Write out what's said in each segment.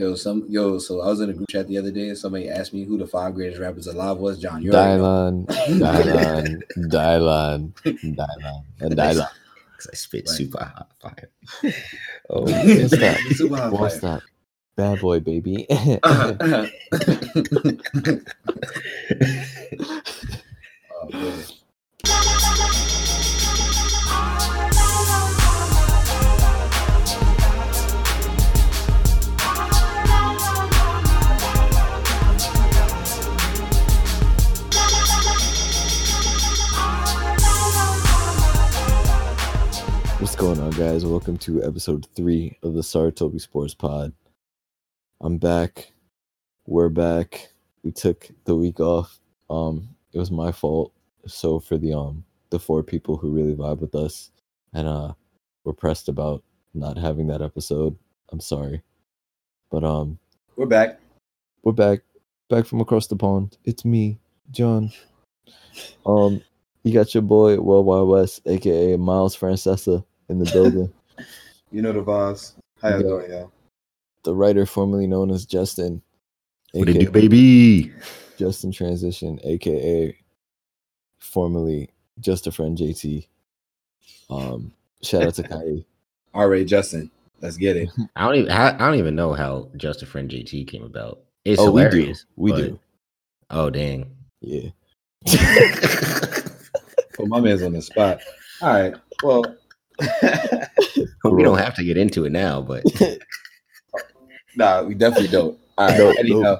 Yo, some yo. So I was in a group chat the other day, and somebody asked me who the five greatest rappers alive was. John, you're Dylan, Dylan, Dylan, Dylan, and Dylan. Because I spit Right. super hot fire. Oh, what's that? Super hot What's fire. that? Bad boy, baby. oh man. Guys? Welcome to episode three of the Saratobi Sports Pod. I'm back. We're back. We took the week off. Um, it was my fault. So for the um the four people who really vibe with us and uh were pressed about not having that episode, I'm sorry. But um We're back. we're back back from across the pond it's me john um you got your boy world wide west aka miles francesa in the building You know the vibes. How y'all Yeah. doing, y'all? the writer formerly known as justin What it aka do, baby? justin transition aka formerly just a friend jt um shout out to kai All right, Justin. Let's get it. I don't even. I, I don't even know how Just a Friend JT came about. It's oh we do we but- do Oh dang. yeah Put my man's on the spot. All right. Well, we don't have to get into it now, but nah, we definitely don't. All right. No, anyhow, no.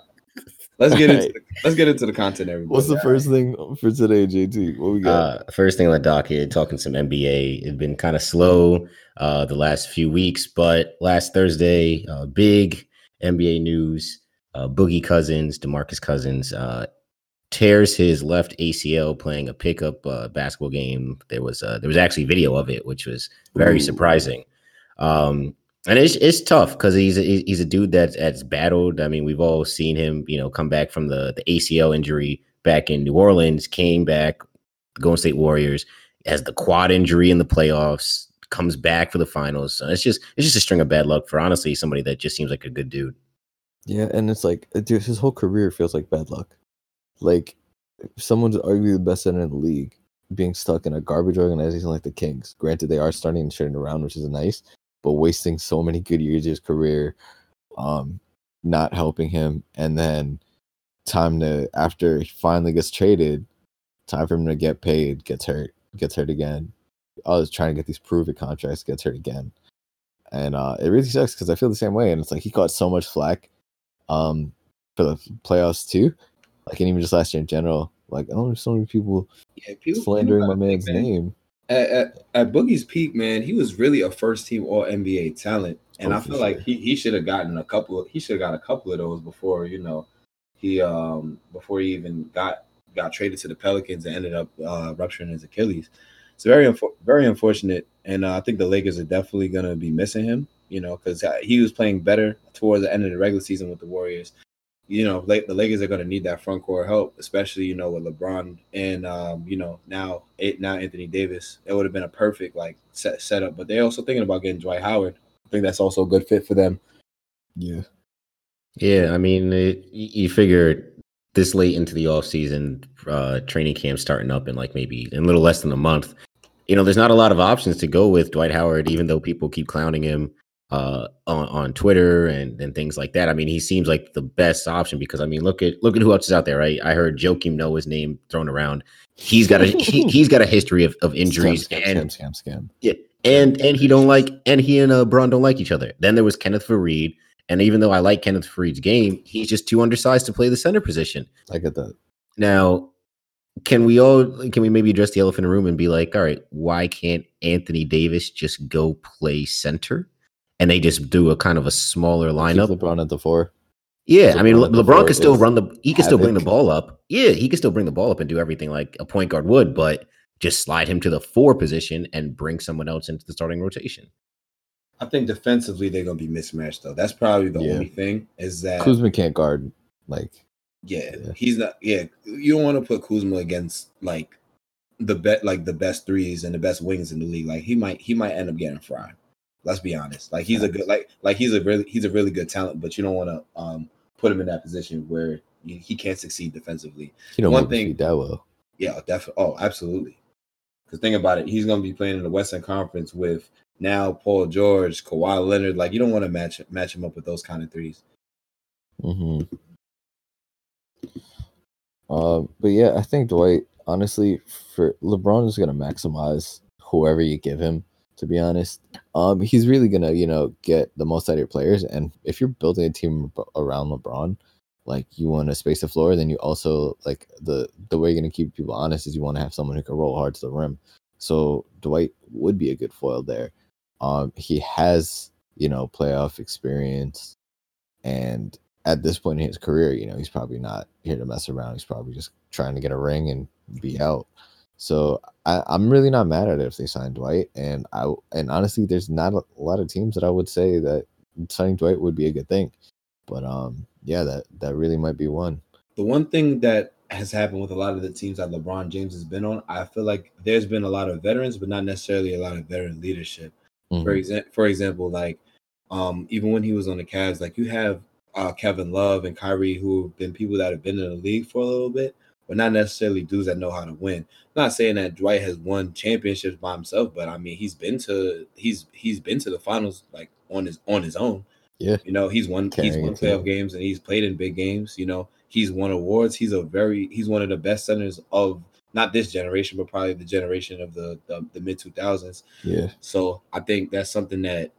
let's get into Alright. the, let's get into the content. Everybody. what's the All first thing for today jt what we got uh, first thing on the docket, talking some NBA. It's been kind of slow uh, the last few weeks, but last Thursday, uh, big NBA news: uh, Boogie Cousins, Demarcus Cousins, uh, tears his left ACL playing a pickup uh, basketball game. There was uh, there was actually video of it, which was very Ooh. surprising. Um, and it's it's tough because he's a, he's a dude that's that's battled. I mean, we've all seen him, you know, come back from the the ACL injury back in New Orleans, came back, Golden State Warriors, has the quad injury in the playoffs, comes back for the finals. So it's just it's just a string of bad luck for honestly somebody that just seems like a good dude. Yeah, and it's like, dude, his whole career feels like bad luck. Like, someone's arguably the best center in the league being stuck in a garbage organization like the Kings. Granted, they are starting and turning around, which is nice, but wasting so many good years of his career, um, not helping him, and then time to after he finally gets traded, time for him to get paid, gets hurt, gets hurt again. I was trying to get these prove it contracts, gets hurt again. And uh, it really sucks because I feel the same way. And it's like he caught so much flack um for the playoffs too. Like and even just last year in general. Like oh there's so many people Yeah, people slandering my man's man. name. At, at, at Boogie's peak, man, he was really a first team All NBA talent, and Oh, I feel like he, he should have gotten a couple. He should have got a couple of those before you know he um before he even got got traded to the Pelicans and ended up uh, rupturing his Achilles. It's very unfo- very unfortunate, and uh, I think the Lakers are definitely gonna be missing him. You know, because he was playing better towards the end of the regular season with the Warriors. You know, La- the Lakers are going to need that front court help, especially you know with LeBron and um, you know now it, now Anthony Davis. It would have been a perfect like set setup, but they're also thinking about getting Dwight Howard. I think that's also a good fit for them. Yeah. Yeah, I mean, it, you figure this late into the off season, uh, training camp starting up in like maybe in a little less than a month. You know, there's not a lot of options to go with Dwight Howard, even though people keep clowning him uh, on on Twitter and and things like that. I mean, he seems like the best option because I mean, look at look at who else is out there, right? I heard Joakim Noah's name thrown around. He's got a he, he's got a history of, of injuries Scam, and scam, scam, scam. yeah, and and he don't like and he and uh Bron don't like each other. Then there was Kenneth Faried, and even though I like Kenneth Faried's game, he's just too undersized to play the center position. I get that. Now, can we all can we maybe address the elephant in the room and be like, all right, why can't Anthony Davis just go play center? And they just do a kind of a smaller Keep lineup. LeBron at the four. Yeah, I mean, LeBron Le- LeBron can still run the. He can still bring the ball up. Yeah, he can still bring the ball up and do everything like a point guard would, but just slide him to the four position and bring someone else into the starting rotation. I think defensively they're going to be mismatched though. That's probably the Yeah. only thing is that Kuzma can't guard like Yeah, Yeah. he's not. Yeah, you don't want to put Kuzma against like the bet, like the best threes and the best wings in the league. Like he might, he might end up getting fried. Let's be honest. Like he's a good like like he's a really he's a really good talent, but you don't want to um put him in that position where he, he can't succeed defensively. You know, One thing- that well. Yeah, definitely. Oh, absolutely. Because think about it, he's going to be playing in the Western Conference with now Paul George, Kawhi Leonard. Like you don't want to match match him up with those kind of threes. hmm Uh, but yeah, I think Dwight. Honestly, for LeBron is gonna maximize whoever you give him. To be honest, um, he's really gonna you know get the most out of your players. And if you're building a team around LeBron, like you want to space the floor, then you also like the the way you're gonna keep people honest is you want to have someone who can roll hard to the rim. So Dwight would be a good foil there. Um, he has you know playoff experience, and at this point in his career, you know, he's probably not here to mess around. He's probably just trying to get a ring and be out. So I, I'm really not mad at it if they sign Dwight. And I and honestly, there's not a lot of teams that I would say that signing Dwight would be a good thing. But um, yeah, that that really might be one. The one thing that has happened with a lot of the teams that LeBron James has been on, I feel like there's been a lot of veterans, but not necessarily a lot of veteran leadership. For Mhm. example, for example, like um, even when he was on the Cavs, like you have uh, Kevin Love and Kyrie, who have been people that have been in the league for a little bit, but not necessarily dudes that know how to win. not saying that Dwight has won championships by himself, but I mean he's been to he's he's been to the finals like on his on his own. Yeah. you know he's won he's Carrying won a team. playoff games and he's played in big games. You know he's won awards. He's a very he's one of the best centers of not this generation, but probably the generation of the the, the mid two thousands. Yeah, So I think that's something that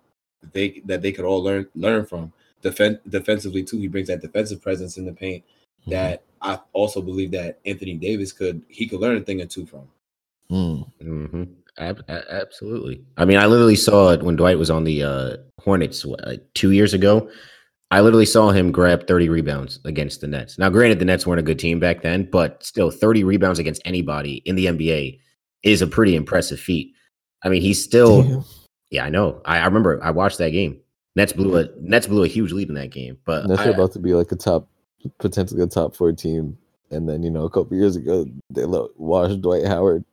they that they could all learn learn from. Defen- defensively too, he brings that defensive presence in the paint Mhm. that I also believe that Anthony Davis could he could learn a thing or two from. Mm. hmm Ab- a- absolutely. I mean, I literally saw it when Dwight was on the uh, Hornets what, uh, two years ago. I literally saw him grab 30 rebounds against the Nets. Now, granted, the Nets weren't a good team back then, but still, 30 rebounds against anybody in the NBA is a pretty impressive feat. I mean, he's still, Damn. yeah, I know. I, I remember I watched that game. Nets blew a Nets blew a huge lead in that game, but Nets I- are about to be like a top, potentially a top four team. And then you know a couple years ago they let washed Dwight Howard,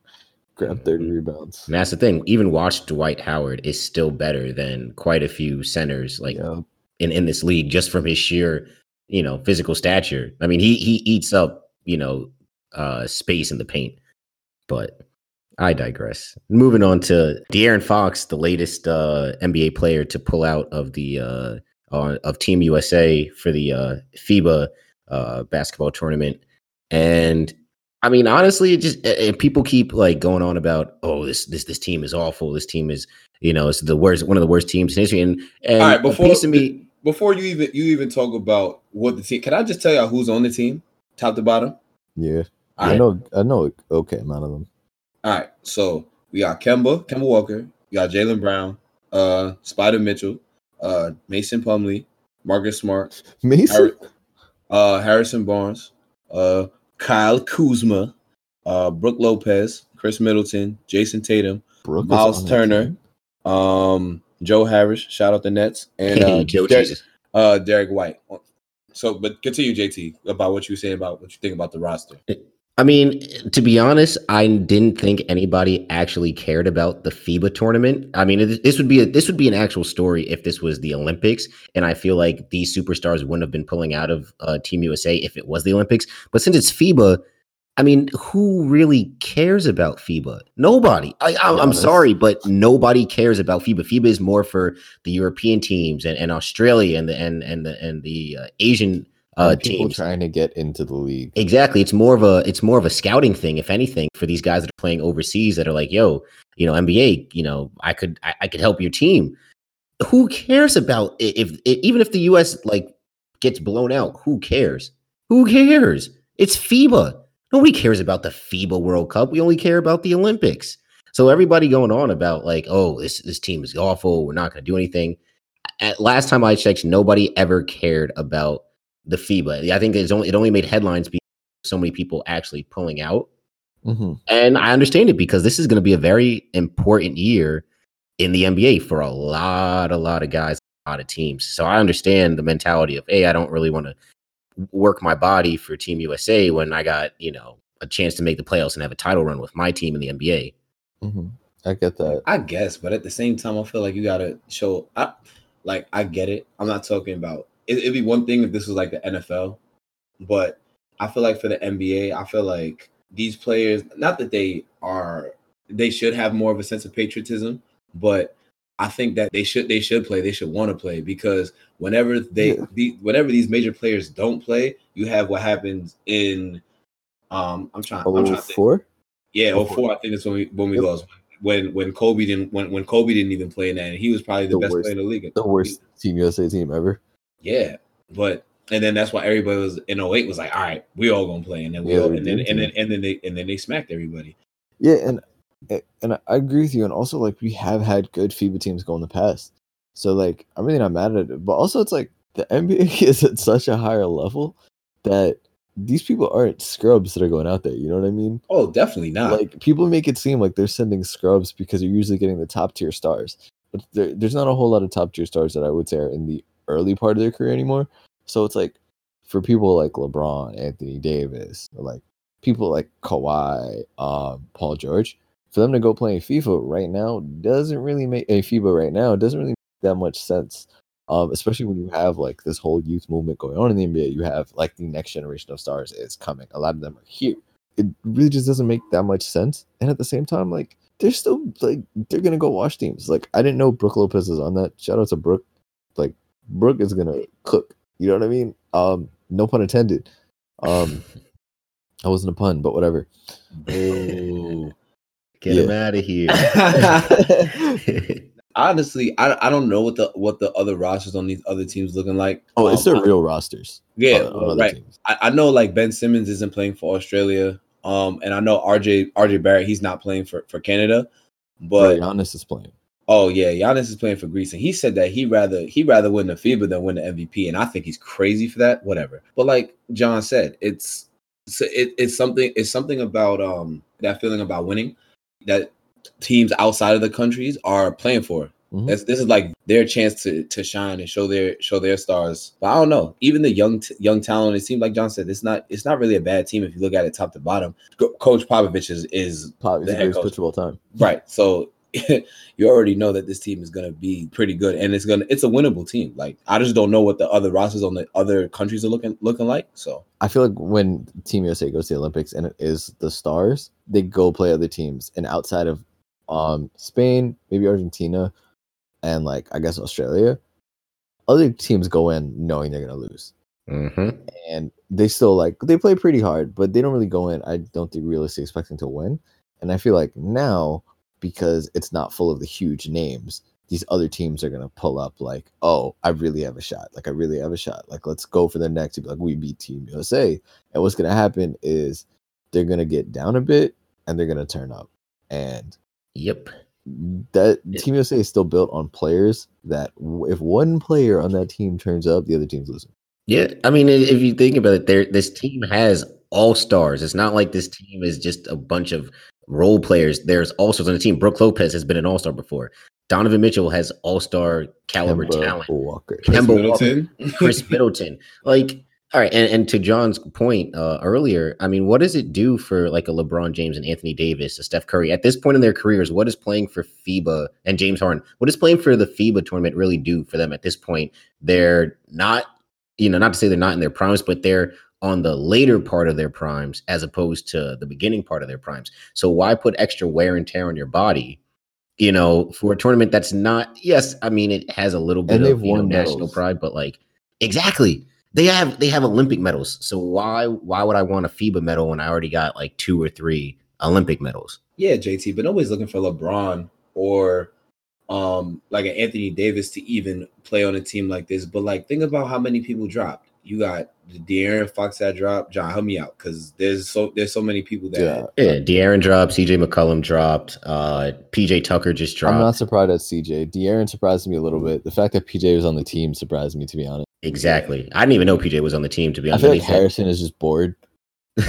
grab 30 Mhm. rebounds. and that's the thing. Even watch Dwight Howard is still better than quite a few centers like yeah, in, in this league just from his sheer, you know, physical stature. I mean, he he eats up, you know, uh space in the paint. But I digress. Moving on to De'Aaron Fox, the latest uh NBA player to pull out of the uh on of Team USA for the uh FIBA uh basketball tournament. And I mean, honestly, it just and people keep like going on about, oh, this this this team is awful. This team is, you know, it's the worst, one of the worst teams in history. And and All right, before me, before you even you even talk about what the team, can I just tell y'all who's on the team, top to bottom? yeah. All I right, know, I know. Okay, amount of them. all right. So we got Kemba, Kemba Walker, we got Jaylen Brown, uh, Spider Mitchell, uh, Mason Plumlee, Marcus Smart, Mason. Har- uh, Harrison Barnes, uh, Kyle Kuzma, uh, Brook Lopez, Khris Middleton, Jayson Tatum, Brooke Myles Turner, um, Joe Harris, shout out the Nets, and uh, Joe Derrick, uh, Derrick White. So, but continue, JT, about what you were saying about what you think about the roster. I mean, to be honest, I didn't think anybody actually cared about the FIBA tournament. I mean, it- this would be a, this would be an actual story if this was the Olympics, and I feel like these superstars wouldn't have been pulling out of uh, Team USA if it was the Olympics. But since it's FIBA, I mean, who really cares about FIBA? Nobody. I, I, I'm sorry, but nobody cares about FIBA. FIBA is more for the European teams and, and Australia and the and and the and the uh, Asian uh, people teams. trying to get into the league. Exactly. It's more of a it's more of a scouting thing, if anything, for these guys that are playing overseas that are like, yo, you know, NBA, you know, I could I, I could help your team. Who cares about if, if even if the US like gets blown out, who cares? Who cares? It's FIBA. Nobody cares about the FIBA World Cup. We only care about the Olympics. So everybody going on about like, oh, this this team is awful. We're not going to do anything. At last time I checked, nobody ever cared about the FIBA. I think it's only it only made headlines because so many people actually pulling out. hmm And I understand it because this is going to be a very important year in the NBA for a lot, a lot of guys, a lot of teams. So I understand the mentality of, hey, I don't really want to work my body for Team USA when I got, you know, a chance to make the playoffs and have a title run with my team in the NBA. hmm I get that. I guess, but at the same time, I feel like you gotta show. I, like I get it. I'm not talking about. It, it'd be one thing if this was like the NFL, but I feel like for the NBA, I feel like these players, not that they are, they should have more of a sense of patriotism, but I think that they should they should play. They should want to play because whenever they Yeah. the, whenever these major players don't play, you have what happens in. Um, I'm trying. I'm Oh, trying to think. four? Yeah, Oh, oh four. I think that's when we when we Yep. lost. When when Kobe didn't when when Kobe didn't even play in that, and he was probably the, The best worst. player in the league. The worst Team USA team ever. Yeah, but and then that's why everybody was in 08 was like, all right, we all gonna play, and then we Yeah, all, and then and then and then they and then they smacked everybody. Yeah, and and I agree with you. And also, like we have had good FIBA teams go in the past, so like I'm really not mad at it. But also, it's like the NBA is at such a higher level that these people aren't scrubs that are going out there. You know what I mean? Oh, definitely not. Like people make it seem like they're sending scrubs because you're usually getting the top tier stars, but there, there's not a whole lot of top tier stars that I would say are in the early part of their career anymore. So it's like for people like LeBron, Anthony Davis, like people like Kawhi, um, Paul George, for them to go play FIFA right now doesn't really make a FIBA right now doesn't really make that much sense. Um, especially when you have like this whole youth movement going on in the NBA, you have like the next generation of stars is coming. A lot of them are here. It really just doesn't make that much sense. And at the same time, like they're still like they're gonna go watch teams. Like I didn't know Brook Lopez is on that. Shout out to Brook. Like Brook is gonna cook. You know what I mean? Um, no pun intended. Um, that wasn't a pun, but whatever. Boo. Get Yeah. him out of here. Honestly, I, I don't know what the what the other rosters on these other teams looking like. Oh, it's Um, their real rosters. yeah, on- on right. I, I know like Ben Simmons isn't playing for Australia. Um, and I know RJ RJ Barrett he's not playing for for Canada, But but Giannis is playing. Oh yeah, Giannis is playing for Greece, and he said that he rather he rather win the FIBA than win the MVP, and I think he's crazy for that. Whatever, but like John said, it's it's it, it's something it's something about um that feeling about winning that teams outside of the countries are playing for. Mhm. That's this is like their chance to to shine and show their show their stars. But I don't know. Even the young t- young talent, it seems like John said, it's not it's not really a bad team if you look at it top to bottom. Co- Coach Popovich is is Pop The head greatest coach. of all time. right. So you already know that this team is gonna be pretty good, and it's gonna it's a winnable team. Like I just don't know what the other rosters on the other countries are looking looking like. So I feel like when Team USA goes to the Olympics and it is the stars, they go play other teams. And outside of um Spain, maybe Argentina, and like I guess Australia, other teams go in knowing they're gonna lose. hmm And they still like they play pretty hard, but they don't really go in, I don't think realistically expecting to win. And I feel like now, because it's not full of the huge names, these other teams are gonna pull up like, oh, I really have a shot. Like I really have a shot. Like let's go for the next. Like we beat Team USA, and what's gonna happen is they're gonna get down a bit and they're gonna turn up. And Yep. that Yeah. Team USA is still built on players that w- if one player on that team turns up, the other team's losing. Yeah, I mean, if you think about it, there this team has all stars. It's not like this team is just a bunch of role players. There's all stars on the team. Brook Lopez has been an all star before. Donovan Mitchell has all star caliber Kemba talent. Walker. Kemba Walker, Middleton. Khris Middleton, like. All right, and, and to John's point uh, earlier, I mean, what does it do for like a LeBron James and Anthony Davis, a Steph Curry at this point in their careers? What is playing for FIBA and James Harden? What does playing for the FIBA tournament really do for them at this point? They're not, you know, not to say they're not in their primes, but they're on the later part of their primes as opposed to the beginning part of their primes. So why put extra wear and tear on your body? You know, for a tournament that's not. Yes, I mean it has a little bit And of you know, national pride, but like exactly they have they have Olympic medals. So why why would I want a FIBA medal when I already got like two or three Olympic medals? Yeah, JT, but nobody's looking for LeBron or um like an Anthony Davis to even play on a team like this. But like think about how many people dropped. You got the De'Aaron Fox that dropped. John, help me out because there's so there's so many people that Yeah. Yeah, De'Aaron dropped, CJ McCollum dropped, uh PJ Tucker just dropped. I'm not surprised at CJ. De'Aaron surprised me a little bit. The fact that PJ was on the team surprised me, to be honest. exactly. I didn't even know PJ was on the team to be I honest. feel like Harrison is just bored.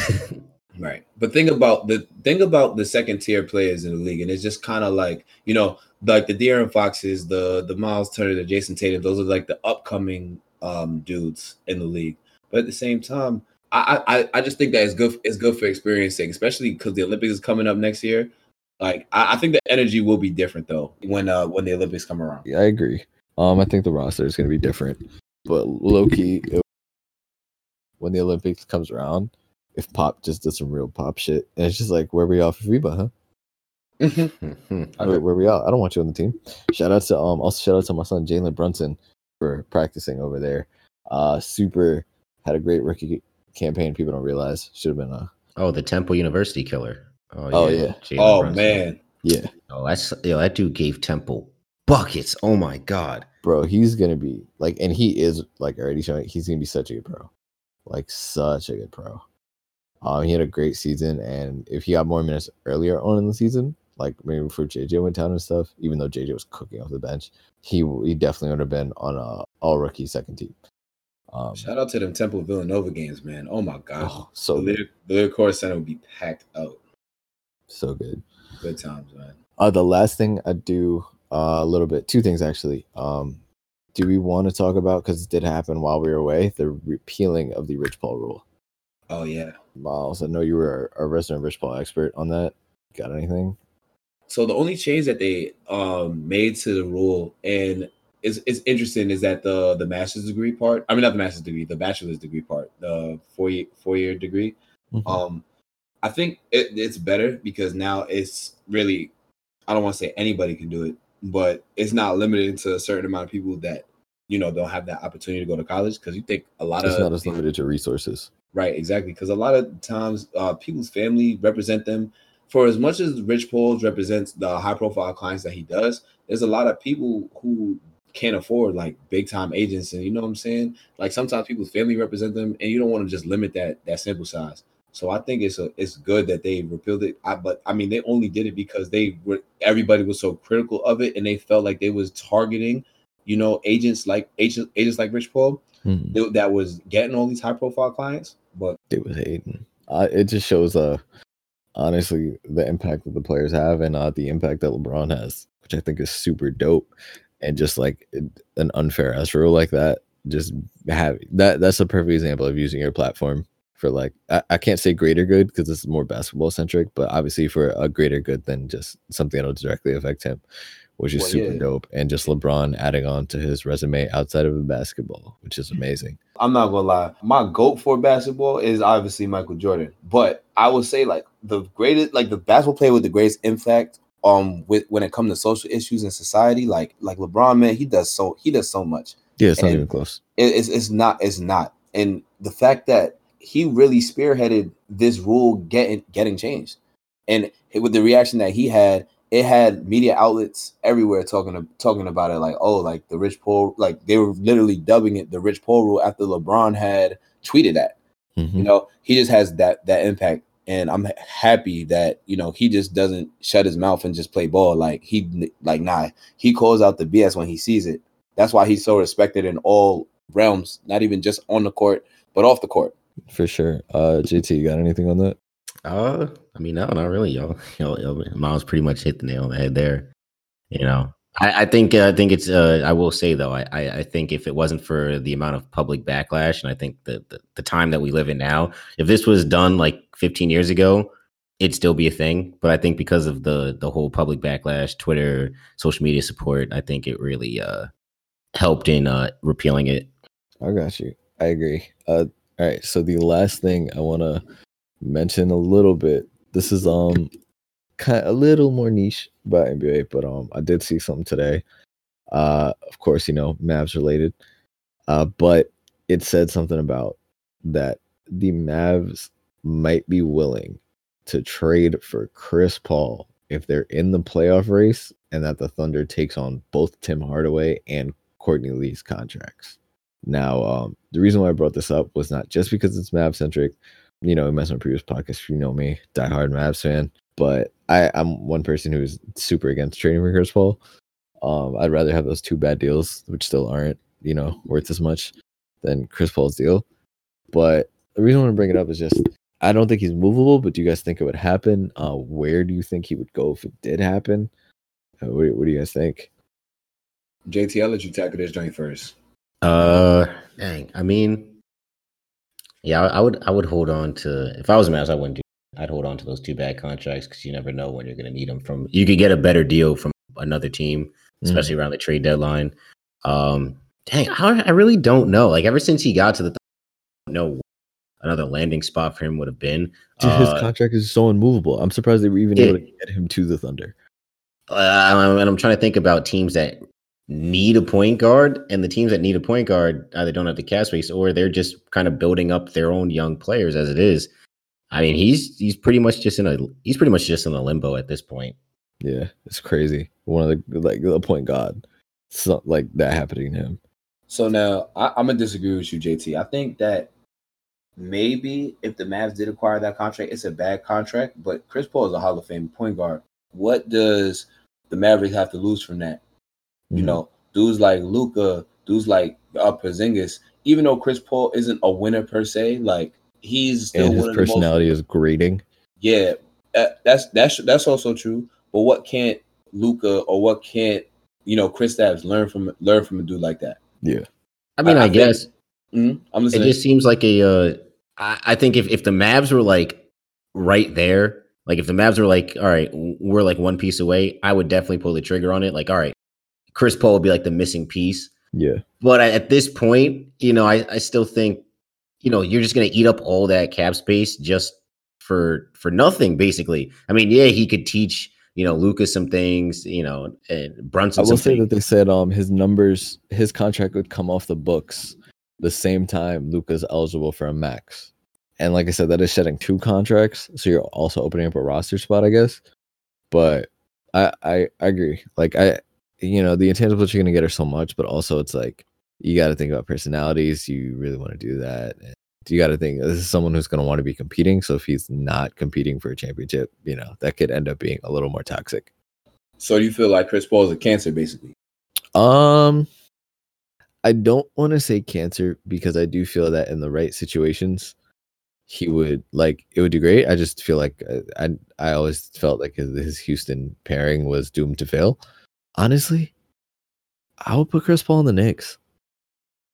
Right. But think about the think about the second tier players in the league, and it's just kind of like you know, like the De'Aaron Foxes, the the Myles Turner, the Jayson Tatum. Those are like the upcoming um dudes in the league. But at the same time, I I I just think that it's good. It's good for experience sake, especially because the Olympics is coming up next year. Like I, I think the energy will be different though when uh when the Olympics come around. Yeah, I agree. Um, I think the roster is going to be different, but low key, it- when the Olympics comes around, if Pop just does some real Pop shit, and it's just like, where we off of Reba, huh? Mhm. Where, where we out? I don't want you on the team. Shout out to um, also shout out to my son Jalen Brunson for practicing over there. Uh, super had a great rookie campaign. People don't realize should have been uh, oh, the Temple University killer. Oh, yeah. Jalen Oh Brunson. man, yeah, Oh, that's yo, that dude gave Temple buckets. Oh my god. bro. He's gonna be like, and he is like already showing. He's gonna be such a good pro, like such a good pro. Um, he had a great season, and if he got more minutes earlier on in the season, like maybe before JJ went down and stuff, even though JJ was cooking off the bench, he he definitely would have been on a all rookie second team. Um, shout out to them Temple Villanova games, man. Oh my gosh, oh, the so the Liacouras Center would be packed out. so good. Good times, man. Uh, the last thing I do uh, a little bit, two things actually. Um, do we want to talk about because it did happen while we were away, the repealing of the Rich Paul rule? Oh yeah. Miles, I know you were a resident Rich Paul expert on that. Got anything? So the only change that they um made to the rule and is is interesting is that the the master's degree part. I mean not the master's degree, the bachelor's degree part, the four year four year degree. Mhm. Um, I think it, it's better because now it's really, I don't want to say anybody can do it, but it's not limited to a certain amount of people that you know don't have that opportunity to go to college. Because you think a lot it's of it's not as limited to resources. Right, exactly. Because a lot of times, uh, people's family represent them. For as much as Rich Pauls represents the high profile clients that he does, there's a lot of people who can't afford like big time agents, and you know what I'm saying. Like sometimes people's family represent them, and you don't want to just limit that that sample size. So I think it's a it's good that they repealed it. I, but I mean, they only did it because they were everybody was so critical of it, and they felt like they was targeting, you know, agents like agents agents like Rich Paul Mhm. that- that was getting all these high profile clients. But It was hating. Uh, it just shows, uh, honestly, the impact that the players have and uh, the impact that LeBron has, which I think is super dope. And just like an unfair ass rule like that, just have that. That's a perfect example of using your platform for like I, I can't say greater good because this is more basketball centric, but obviously for a greater good than just something that'll directly affect him, which is Well, super yeah. dope. And just LeBron adding on to his resume outside of basketball, which is amazing. I'm not gonna lie, my goat for basketball is obviously Michael Jordan. But I will say like the greatest, like the basketball player with the greatest impact um with when it comes to social issues in society, like like LeBron, man, he does so he does so much. Yeah, it's not even close. It- it's it's not it's not, and the fact that he really spearheaded this rule getting getting changed, and with the reaction that he had, it had media outlets everywhere talking talking about it, like oh, like the Rich Paul, like they were literally dubbing it the Rich Paul rule after LeBron had tweeted that. Mhm. You know, he just has that that impact, and I'm happy that you know he just doesn't shut his mouth and just play ball. Like he like nah, he calls out the BS when he sees it. That's why he's so respected in all realms, not even just on the court, but off the court. For sure. Uh JT, you got anything on that? Uh, I mean, no, not really, y'all. Y'all, y'all Miles pretty much hit the nail on the head there. You know, I, I think uh, I think it's. Uh, I will say though, I, I I think if it wasn't for the amount of public backlash, and I think the, the the time that we live in now, if this was done like 15 years ago, it'd still be a thing. But I think because of the the whole public backlash, Twitter, social media support, I think it really uh helped in uh repealing it. I got you. I agree. Uh all right. So the last thing I wanna mention a little bit. This is um kind a little more niche about NBA, but um I did see something today. Uh of course, you know, Mavs related. Uh but it said something about that the Mavs might be willing to trade for Chris Paul if they're in the playoff race and that the Thunder takes on both Tim Hardaway and Courtney Lee's contracts. Now, um, the reason why I brought this up was not just because it's Mavs centric. You know, in my previous podcast, you know me, diehard Mavs fan. But I, I'm one person who's super against trading for Chris Paul. Um, I'd rather have those two bad deals, which still aren't, you know, worth as much than Chris Paul's deal. But the reason I want to bring it up is just I don't think he's movable. But do you guys think it would happen? Uh, where do you think he would go if it did happen? Uh, what, what do you guys think? JT, I'll let you tackle this joint first. Uh, dang. I mean, yeah, I, I would. I would hold on to. If I was a Mavs, I wouldn't do. I'd hold on to those two bad contracts because you never know when you're going to need them from. You could get a better deal from another team, Mm-hmm. especially around the trade deadline. Um, dang, I, I really don't know. Like ever since he got to the, I don't know what another landing spot for him would have been. Dude, his Uh, contract is so unmovable. I'm surprised they were even Yeah. able to get him to the Thunder. uh, and I'm trying to think about teams that need a point guard, and the teams that need a point guard either don't have the cap space or they're just kind of building up their own young players as it is. I mean, he's he's pretty much just in a he's pretty much just in a limbo at this point. Yeah, it's crazy. One of the like the point god, something like that happening to him. So now I, I'm gonna disagree with you, JT. I think that maybe if the Mavs did acquire that contract, it's a bad contract. But Chris Paul is a Hall of Fame point guard. What does the Mavericks have to lose from that? You Mhm. know, dudes like Luka, dudes like uh, Porzingis. Even though Chris Paul isn't a winner per se, like he's still and his one of the most personality is grating. yeah, that, that's that's that's also true. But what can't Luka or what can't you know Kristaps learn from learn from a dude like that? Yeah, I mean, I- I, I think- guess Mhm. I'm it just seems like a. Uh, I, I think if if the Mavs were like right there, like if the Mavs were like, all right, we're like one piece away, I would definitely pull the trigger on it. Like, all right, Chris Paul would be like the missing piece. Yeah, But I, at this point, you know, I, I still think, you know, you're just gonna eat up all that cap space just for for nothing, basically. I mean, yeah, he could teach, you know, Lucas some things, you know, and Brunson I will say things. that they said um his numbers, his contract would come off the books the same time Luka's eligible for a max. And like I said, that is shedding two contracts, so you're also opening up a roster spot, I guess. But I I, I agree. Like I, you know, the intangibles you're gonna get are so much, but also it's like you got to think about personalities. You really want to do that. And you got to think this is someone who's going to want to be competing. So if he's not competing for a championship, you know, that could end up being a little more toxic. so do you feel like Chris Paul is a cancer, basically. Um, I don't want to say cancer because I do feel that in the right situations, he would like it would do great. I just feel like uh, I I always felt like his, his Houston pairing was doomed to fail. Honestly, I would put Chris Paul in the Knicks.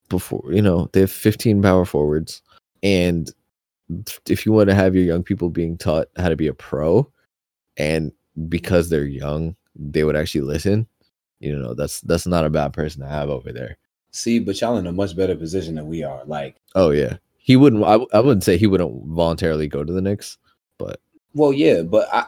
Before you know, they have 15 power forwards, and if you want to have your young people being taught how to be a pro, and because they're young, they would actually listen you know that's that's not a bad person to have over there See, but y'all in a much better position than we are. Like, oh yeah he wouldn't i, I wouldn't say he wouldn't voluntarily go to the Knicks but well, yeah, but I,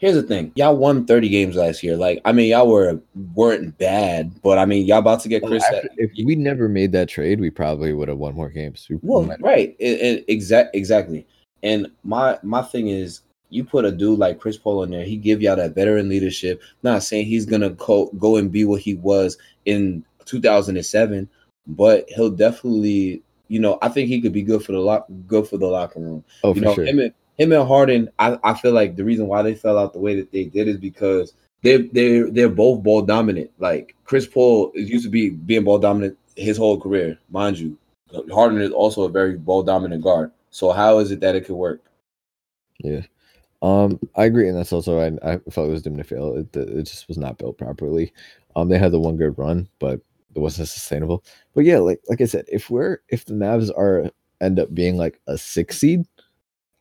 here's the thing: y'all won 30 games last year. Like, I mean, y'all were weren't bad, but I mean, y'all about to get Chris. Well, after- if we never made that trade we probably would have won more games we Well, right, exact, exactly. And my my thing is, you put a dude like Chris Paul in there, he give y'all that veteran leadership. Not saying he's gonna go go and be what he was in 2007, but he'll definitely, you know, I think he could be good for the lock, good for the locker room. oh you for know, sure him and him and Harden, I, I feel like the reason why they fell out the way that they did is because they they they're both ball dominant. Like Chris Paul used to be being ball dominant his whole career, mind you. Harden is also a very ball dominant guard. So how is it that it could work? yeah um i agree and that's also i, I felt it was doomed to fail it, it just was not built properly um they had the one good run but it wasn't sustainable but yeah like like i said if we're if the Mavs are end up being like a six seed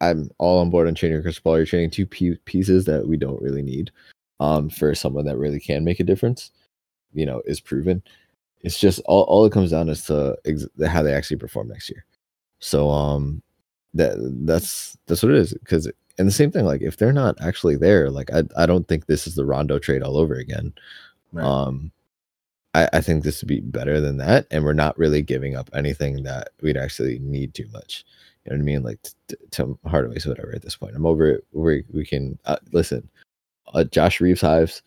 i'm all on board on trading chris paul you're trading two pieces that we don't really need um for someone that really can make a difference you know is proven. It's just all, all it comes down is to ex- how they actually perform next year. So um that that's that's what it is because and the same thing like if they're not actually there like i i don't think this is the rondo trade all over again. Right. um I, I think this would be better than that and we're not really giving up anything that we'd actually need too much you know what i mean like t- t- tim hardaway's whatever at this point i'm over it we, we can uh, listen uh, josh Reaves hives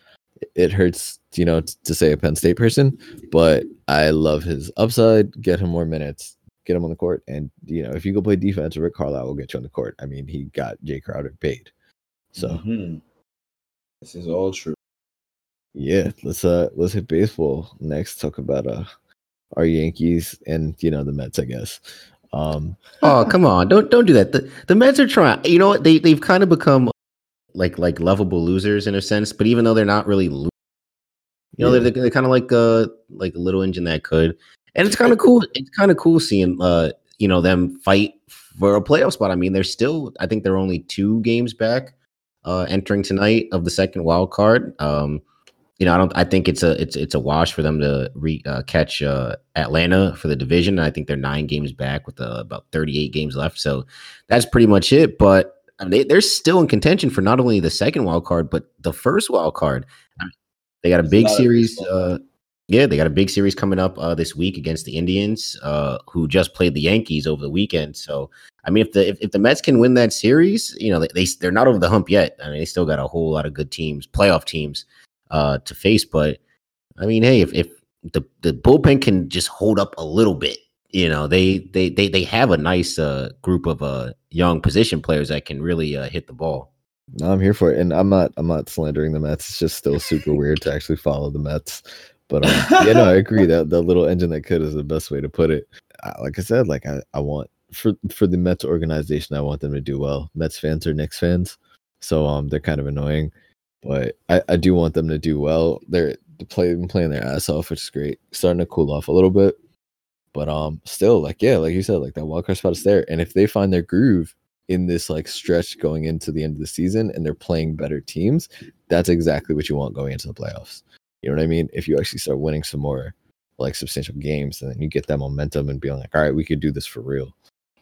it hurts you know t- to say a penn state person but i love his upside get him more minutes get him on the court. And you know, if you go play defense, Rick Carlisle will get you on the court. I mean, he got Jae Crowder paid. So Mhm. this is all true. yeah, let's uh let's hit baseball next. Talk about uh our Yankees and you know the Mets, I guess. Um Oh, come on. Don't don't do that. The the Mets are trying. You know what? They they've kind of become like like lovable losers in a sense, but even though they're not really lo- you know, Yeah. they're, they're kind of like uh like a little engine that could. And it's kind of cool. It's kind of cool seeing uh you know them fight for a playoff spot. I mean, they're still I think they're only two games back uh entering tonight of the second wild card. Um you know, I don't I think it's a it's it's a wash for them to re, uh, catch uh Atlanta for the division. I think they're 9 games back with uh, about 38 games left. So that's pretty much it, but I mean, they, they're still in contention for not only the second wild card but the first wild card. I mean, they got a big series uh yeah, they got a big series coming up uh, this week against the Indians, uh, who just played the Yankees over the weekend. So, I mean, if the if, if the Mets can win that series, you know, they, they they're not over the hump yet. I mean, they still got a whole lot of good teams, playoff teams, uh, to face. But I mean, hey, if if the the bullpen can just hold up a little bit, you know, they they they they have a nice uh, group of uh, young position players that can really uh, hit the ball. No, I'm here for it, and I'm not. I'm not slandering the Mets. It's just still super weird to actually follow the Mets. But um, yeah, no, I agree that the little engine that could is the best way to put it. like I said, like I, I want for for the Mets organization, I want them to do well. Mets fans are Knicks fans, so um, they're kind of annoying, but I, I do want them to do well. They're play, playing their ass off, which is great. Starting to cool off a little bit, but um, still, like yeah, like you said, like that wildcard spot is there, and if they find their groove in this like stretch going into the end of the season, and they're playing better teams, that's exactly what you want going into the playoffs. You know what I mean? If you actually start winning some more like substantial games, and then you get that momentum and being like, all right, we could do this for real.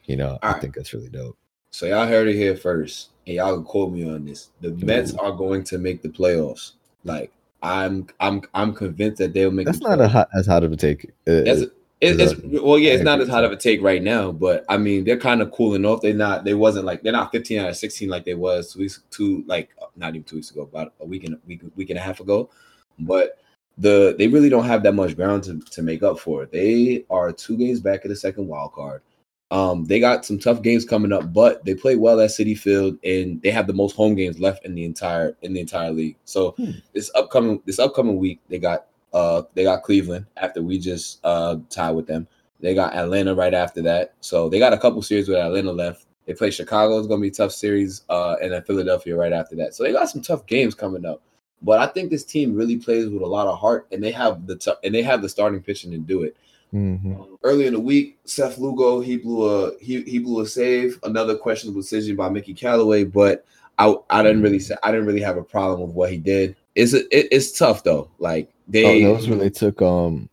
You know, all I right. think that's really dope. So y'all heard it here first, and y'all can quote me on this. The. Mets are going to make the playoffs. Like I'm, I'm, I'm convinced that they'll make. That's not a hot, as hot of a take. Uh, it's, it's, well, yeah, it's not as hot of a take right now, but I mean, they're kind of cooling off. They're not. They wasn't like they're not 15 out of 16 like they was two weeks, two like not even two weeks ago, about a week and week week and a half ago. But the they really don't have that much ground to, to make up for. They are two games back of the second wild card. Um, they got some tough games coming up, but they play well at Citi Field, and they have the most home games left in the entire in the entire league. So hmm. this upcoming this upcoming week, they got uh they got Cleveland after we just uh tied with them. They got Atlanta right after that. So they got a couple series with Atlanta left. They play Chicago. It's gonna be a tough series, uh, and then Philadelphia right after that. So they got some tough games coming up. But I think this team really plays with a lot of heart, and they have the t- and they have the starting pitching to do it. Mm-hmm. Early in the week, Seth Lugo he blew a he he blew a save. Another questionable decision by Mickey Callaway, but I I didn't really say I didn't really have a problem with what he did. It's it, it's tough though. Like they oh, that was when they took um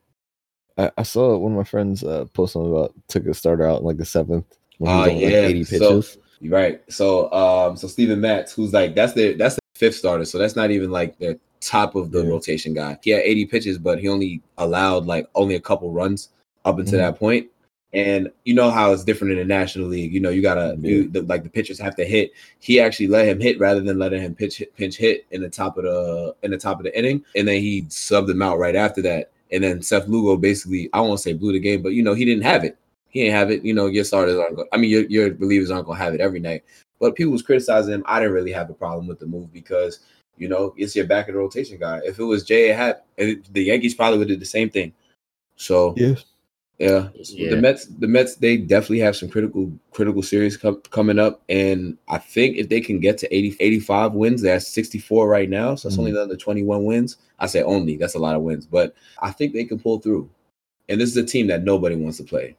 I, I saw one of my friends uh post something about took a starter out in like the seventh when uh, yeah. like 80 pitches. So, right. So um so Steven Matz, who's like that's the that's the fifth starter, so that's not even like the top of the yeah. rotation guy. He had 80 pitches, but he only allowed like only a couple runs up until mm-hmm. that point. And you know how it's different in the National League. You know, you gotta yeah. you, the, like the pitchers have to hit. He actually let him hit rather than letting him pitch hit, pinch hit in the top of the in the top of the inning, and then he subbed him out right after that. And then Seth Lugo basically, I won't say blew the game, but you know he didn't have it. He didn't have it. You know, your starters aren't. Going, I mean, your your relievers aren't gonna have it every night. But people was criticizing him. I didn't really have a problem with the move because you know it's your back of the rotation guy. If it was J.A. Happ, the Yankees probably would do the same thing. So yeah, yeah, yeah. the Mets, the Mets, they definitely have some critical critical series com- coming up, and I think if they can get to 80, 85 wins, that's 64 right now, so that's mm-hmm. only another 21 wins. I say only, that's a lot of wins, but I think they can pull through. And this is a team that nobody wants to play.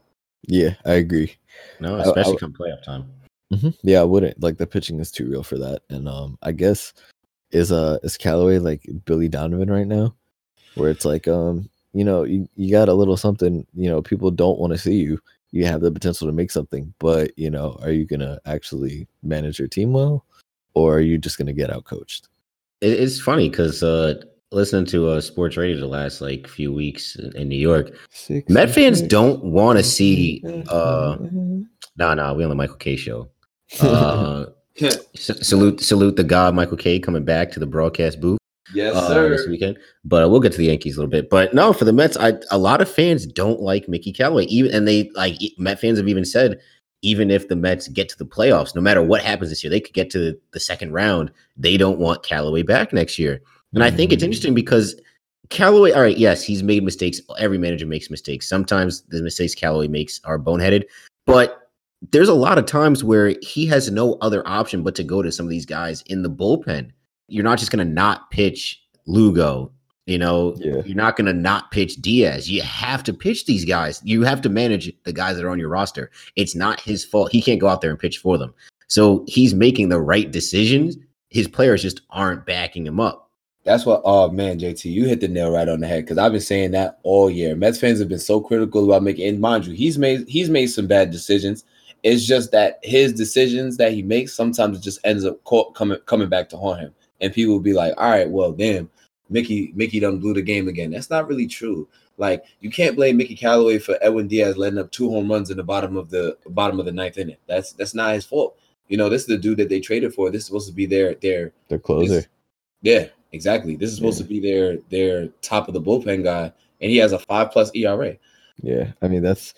Yeah, I agree. No, especially I, I, come playoff time. Mm-hmm. Yeah, I wouldn't like the pitching is too real for that. And um, I guess is uh is Callaway like Billy Donovan right now, where it's like um you know you, you got a little something you know people don't want to see you. You have the potential to make something but you know are you gonna actually manage your team well or are you just gonna get out coached? It's funny because uh listening to uh sports radio the last like few weeks in new york Six met fans don't want to see uh no nah, nah, we on the michael kay show. Uh, salute, salute the god Michael Kay coming back to the broadcast booth. Yes, uh, sir. This weekend, but we'll get to the Yankees a little bit. But no, for the Mets, I, a lot of fans don't like Mickey Callaway. Even and they like Met fans have even said, even if the Mets get to the playoffs, no matter what happens this year, they could get to the, the second round. They don't want Callaway back next year, and mm-hmm. I think it's mm-hmm. interesting because Callaway. All right, yes, he's made mistakes. Every manager makes mistakes. Sometimes the mistakes Callaway makes are boneheaded, but there's a lot of times where he has no other option but to go to some of these guys in the bullpen. You're not just going to not pitch Lugo You know, Yeah. you're not going to not pitch Diaz. You have to pitch these guys. You have to manage the guys that are on your roster. It's not his fault. He can't go out there and pitch for them. So he's making the right decisions. His players just aren't backing him up. That's what. Oh man, JT, you hit the nail right on the head because I've been saying that all year. Mets fans have been so critical about making. And mind you, he's made he's made some bad decisions. It's just that his decisions that he makes sometimes it just ends up caught, coming coming back to haunt him, and people will be like, "All right, well, damn, Mickey Mickey done blew the game again." That's not really true. Like you can't blame Mickey Callaway for Edwin Diaz letting up two home runs in the bottom of the bottom of the ninth inning. That's that's not his fault. You know, this is the dude that they traded for. This is supposed to be their their their closer. yeah, exactly. This is supposed Yeah. to be their their top of the bullpen guy, and he has a five plus ERA. Yeah. I mean, that's.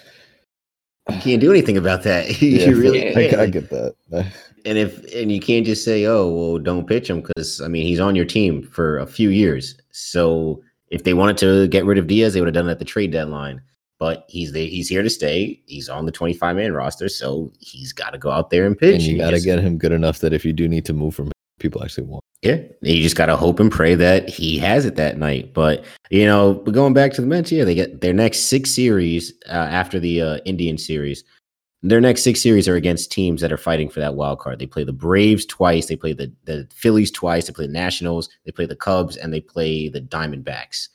You can't do anything about that. Yeah, you really Yeah. I, can't. I get that. And if and you can't just say, "Oh, well, don't pitch him," because I mean he's on your team for a few years. So if they wanted to get rid of Diaz, they would have done it at the trade deadline. But he's there. He's here to stay. He's on the 25 man roster, so he's got to go out there and pitch. and you got to get him good enough that if you do need to move from him, people actually want. Yeah, you just got to hope and pray that he has it that night. But you know, going back to the Mets, yeah, they get their next six series uh, after the uh, Indian series. Their next six series are against teams that are fighting for that wild card. They play the Braves twice, they play the the Phillies twice, they play the Nationals, they play the Cubs, and they play the Diamondbacks.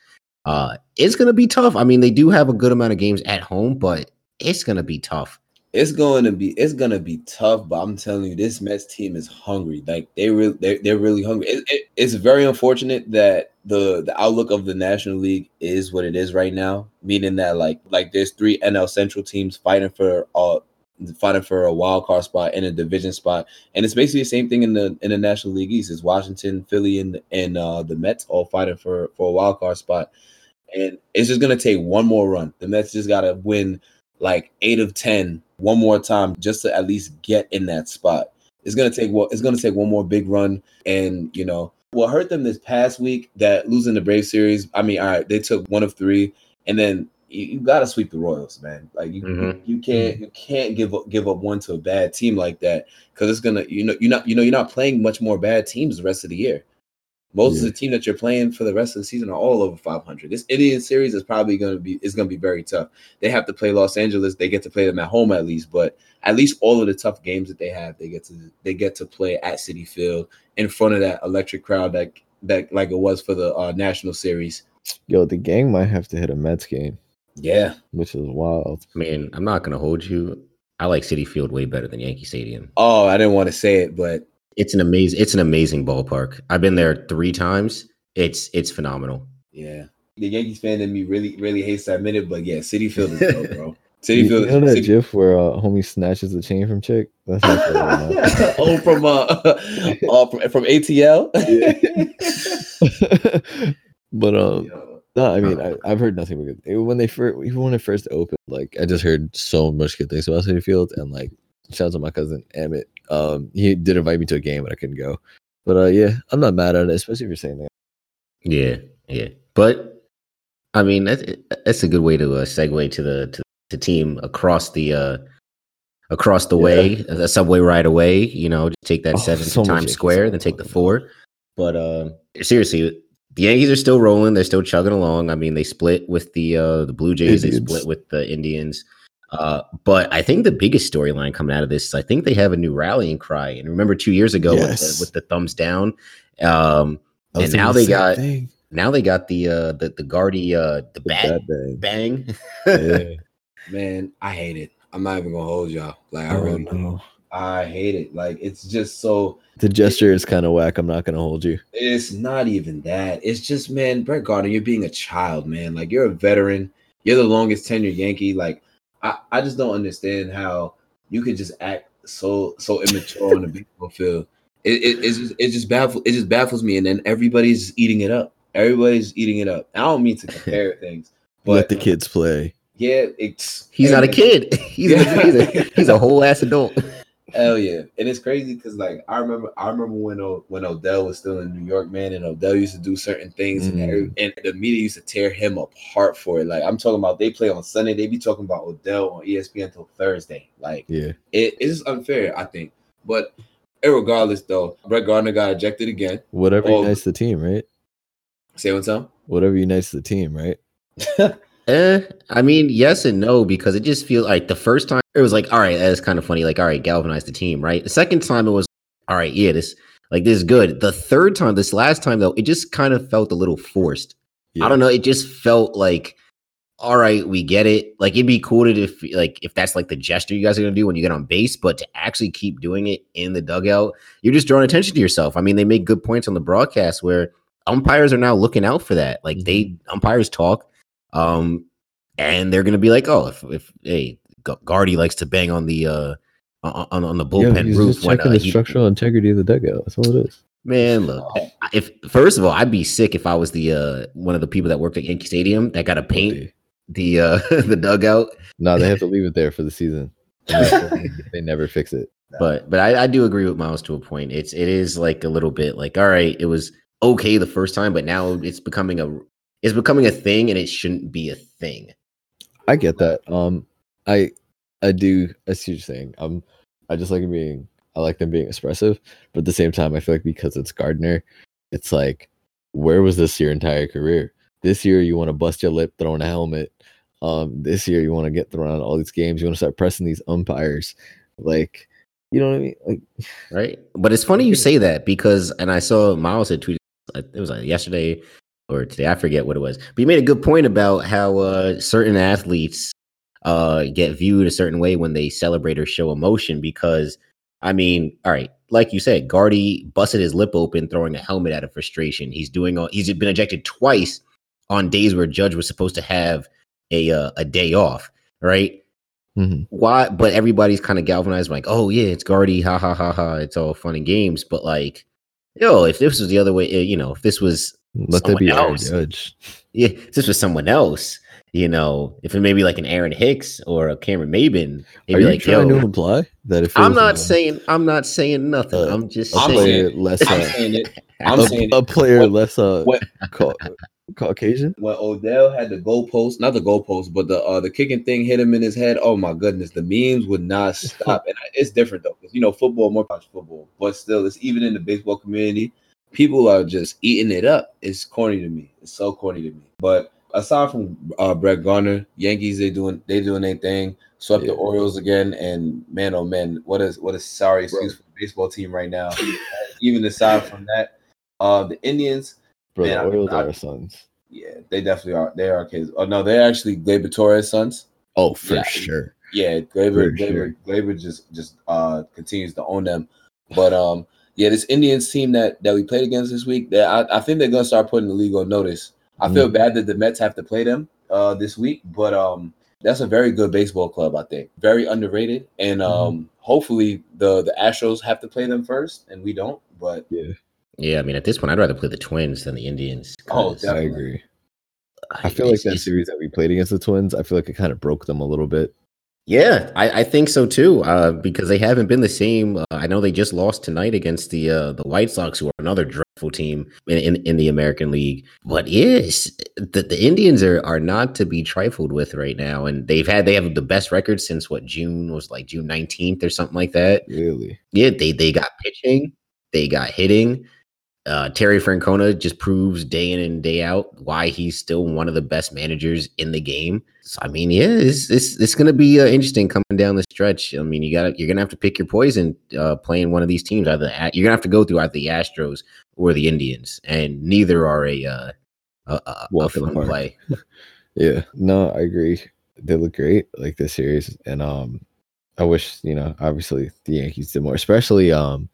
Uh, it's gonna be tough. I mean, they do have a good amount of games at home, but it's gonna be tough. It's going to be it's going to be tough, but I'm telling you, this Mets team is hungry. Like they really they're, they're really hungry. It, it, it's very unfortunate that the the outlook of the National League is what it is right now, meaning that like like there's three NL Central teams fighting for uh fighting for a wild card spot and a division spot, and it's basically the same thing in the in the National League East. It's Washington, Philly, and and uh, the Mets all fighting for for a wild card spot, and it's just gonna take one more run. The Mets just gotta win like eight of ten one more time just to at least get in that spot. It's gonna take well, it's gonna take one more big run, and you know what hurt them this past week that losing the Brave series. I mean, all right, they took one of three, and then you, you got to sweep the Royals, man. Like you, Mhm. you can't you can't give up give up one to a bad team like that because it's gonna you know you're not you know you're not playing much more bad teams the rest of the year. Most Yeah. of the team that you're playing for the rest of the season are all over 500. This Indian series is probably going to be is going to be very tough. They have to play Los Angeles. They get to play them at home at least, but at least all of the tough games that they have, they get to they get to play at Citi Field in front of that electric crowd that that like it was for the uh, national series. Yo, the gang might have to hit a Mets game, Yeah, which is wild. I mean, I'm not gonna hold you. I like Citi Field way better than Yankee Stadium. Oh, I didn't want to say it, but It's an amazing. It's an amazing ballpark. I've been there three times. It's it's phenomenal. yeah, the Yankees fan in me really really hates to admit it, but yeah, Citi Field is dope, bro. City You, Field. you know that City- gif where uh, homie snatches the chain from chick? That's how I feel right now. oh, from uh, uh from, from ATL. but um, no, I mean, I, I've heard nothing but good. When they first, even when it first opened, like I just heard so much good things about Citi Field, and like shout out to my cousin Emmett. Um, he did invite me to a game, but I couldn't go. But uh, yeah, I'm not mad at it, especially if you're saying that. Yeah, yeah. But I mean, that's that's a good way to uh, segue to the to the team across the uh across the Yeah. way, the subway right away. You know, just take that Oh, seven so to Times Square, are then take the four. But uh, seriously, the Yankees are still rolling. They're still chugging along. I mean, they split with the uh the Blue Jays. They split with the Indians. Uh, but I think the biggest storyline coming out of this is I think they have a new rallying cry. And remember, two years ago with, the, with the thumbs down, um, And now the they got- thing. now they got the uh the the Guardy uh the The bat bad bang. bang. Yeah. Man, I hate it. I'm not even gonna hold y'all. Like I Oh, really, no. I hate it. Like it's just so. The gesture is kind of whack. I'm not gonna hold you. It's not even that. It's just, man, Brett Gardner, you're being a child, man. Like you're a veteran. You're the longest tenured Yankee. Like I, I just don't understand how you could just act so so immature on the baseball field. It, it, it's just it just baffles it just baffles me, and then everybody's eating it up. Everybody's eating it up. I don't mean to compare things, Let but the kids play. yeah, it's He's not a kid. He's, a, he's a he's a whole ass adult. Hell yeah, and it's crazy because like I remember, I remember when o- when Odell was still in New York, man, and Odell used to do certain things, and, Mm. every, and the media used to tear him apart for it. Like I'm talking about, they play on Sunday, they be talking about Odell on ESPN until Thursday. Like Yeah. it is unfair, I think. But regardless, though, Brett Gardner got ejected again. Whatever Oh. unites the team, right? Say what's up. Whatever unites the team, right? Eh, I mean, yes and no, because it just feels like the first time it was like, all right, that's kind of funny. Like, all right, galvanize the team, right? The second time it was, all right, yeah, this like this is good. The third time, this last time though, it just kind of felt a little forced. I don't know. It just felt like, all right, we get it. Like it'd be cool to if like if that's like the gesture you guys are gonna do when you get on base, but to actually keep doing it in the dugout, you're just drawing attention to yourself. I mean, they make good points on the broadcast where umpires are now looking out for that. Like they umpires talk, um, and they're gonna be like, oh, if if hey, Guardy likes to bang on the uh on on the Yeah, bullpen he's roof just when checking uh, the he- structural integrity of the dugout. That's all it is. Man, look. If first of all, I'd be sick if I was the uh one of the people that worked at Yankee Stadium that got to paint the uh the dugout. No, they have to leave it there for the season. They- they never fix it. But but I, I do agree with Miles to a point. It's it is like a little bit like all right, it was okay the first time, but now it's becoming a it's becoming a thing, and it shouldn't be a thing. I get that. Um, I I do. I see what you're saying. Um, I just like being. I like them being expressive, but at the same time, I feel like because it's Gardner, it's like, where was this your entire career? This year, you want to bust your lip throwing a helmet. Um, this year, you want to get thrown out all these games. You want to start pressing these umpires, like, you know what I mean? Like, right? But it's funny you say that because, and I saw Miles had tweeted it was like yesterday or today, I forget what it was, but you made a good point about how uh, certain athletes uh, get viewed a certain way when they celebrate or show emotion. Because, I mean, all right, like you said, Guardy busted his lip open throwing a helmet out of frustration. He's doing all, he's been ejected twice on days where Judge was supposed to have a uh, a day off, right? mhm. why but everybody's kind of galvanized like oh yeah it's guardy ha ha ha ha it's all fun and games but like yo if this was the other way eh, you know if this was let that be Someone our judge. yeah this was someone else you know if it may be like an aaron hicks or a cameron maybin Are you like trying to imply that if i'm not uh, saying i'm not saying nothing uh, i'm just a I'm saying saying- less I'm uh, saying it. I'm a, saying a player What- less uh what- Ca- Caucasian. when Odell had the goalpost, not the goalpost, but the uh, the kicking thing hit him in his head. Oh my goodness, the memes would not stop. and I- it's different though, because you know football more college football, but still, it's even in the baseball community. People are just eating it up. It's corny to me. It's so corny to me. But aside from uh, Brett Gardner, Yankees they doing they doing their thing. Swept Yeah. the Orioles again, and man, oh man, what is what a sorry excuse for the baseball team right now. even aside from that, uh, the Indians. Bro, Man, the I- Orioles I- are our sons. Yeah, they definitely are. They are kids. Oh no, they're actually Gleyber Torres' sons. Oh, for Yeah. sure. Yeah, For Gleyber, sure. Gleyber just just uh continues to own them. But um, yeah, this Indians team that that we played against this week, that I, I think they're gonna start putting the league on notice. I feel Mm. bad that the Mets have to play them uh this week, but um, that's a very good baseball club. I think very underrated, and Mm-hmm. um, hopefully the the Astros have to play them first, and we don't. But yeah yeah. i mean at this point i'd rather play the twins than the indians Oh, 'cause I agree. I feel like that series that we played against the Twins, I feel like it kind of broke them a little bit. Yeah, I, I think so too. Uh, because they haven't been the same. Uh, I know they just lost tonight against the uh, the White Sox, who are another dreadful team in, in, in the American League. But yes, the, the Indians are are not to be trifled with right now, and they've had they have the best record since what June was like June nineteenth or something like that. Really. Yeah, they they got pitching, they got hitting. Uh, Terry Francona just proves day in and day out why he's still one of the best managers in the game. So I mean, yeah, it's it's, it's going to be uh, interesting coming down the stretch. I mean, you got you're going to have to pick your poison uh, playing one of these teams. Either the- you're going to have to go through either the Astros or the Indians, and neither are a uh, a, a, a Walk in the fun park. play. Yeah. No, I agree. They look great, like this series. And um I wish, you know, obviously the Yankees did more, especially um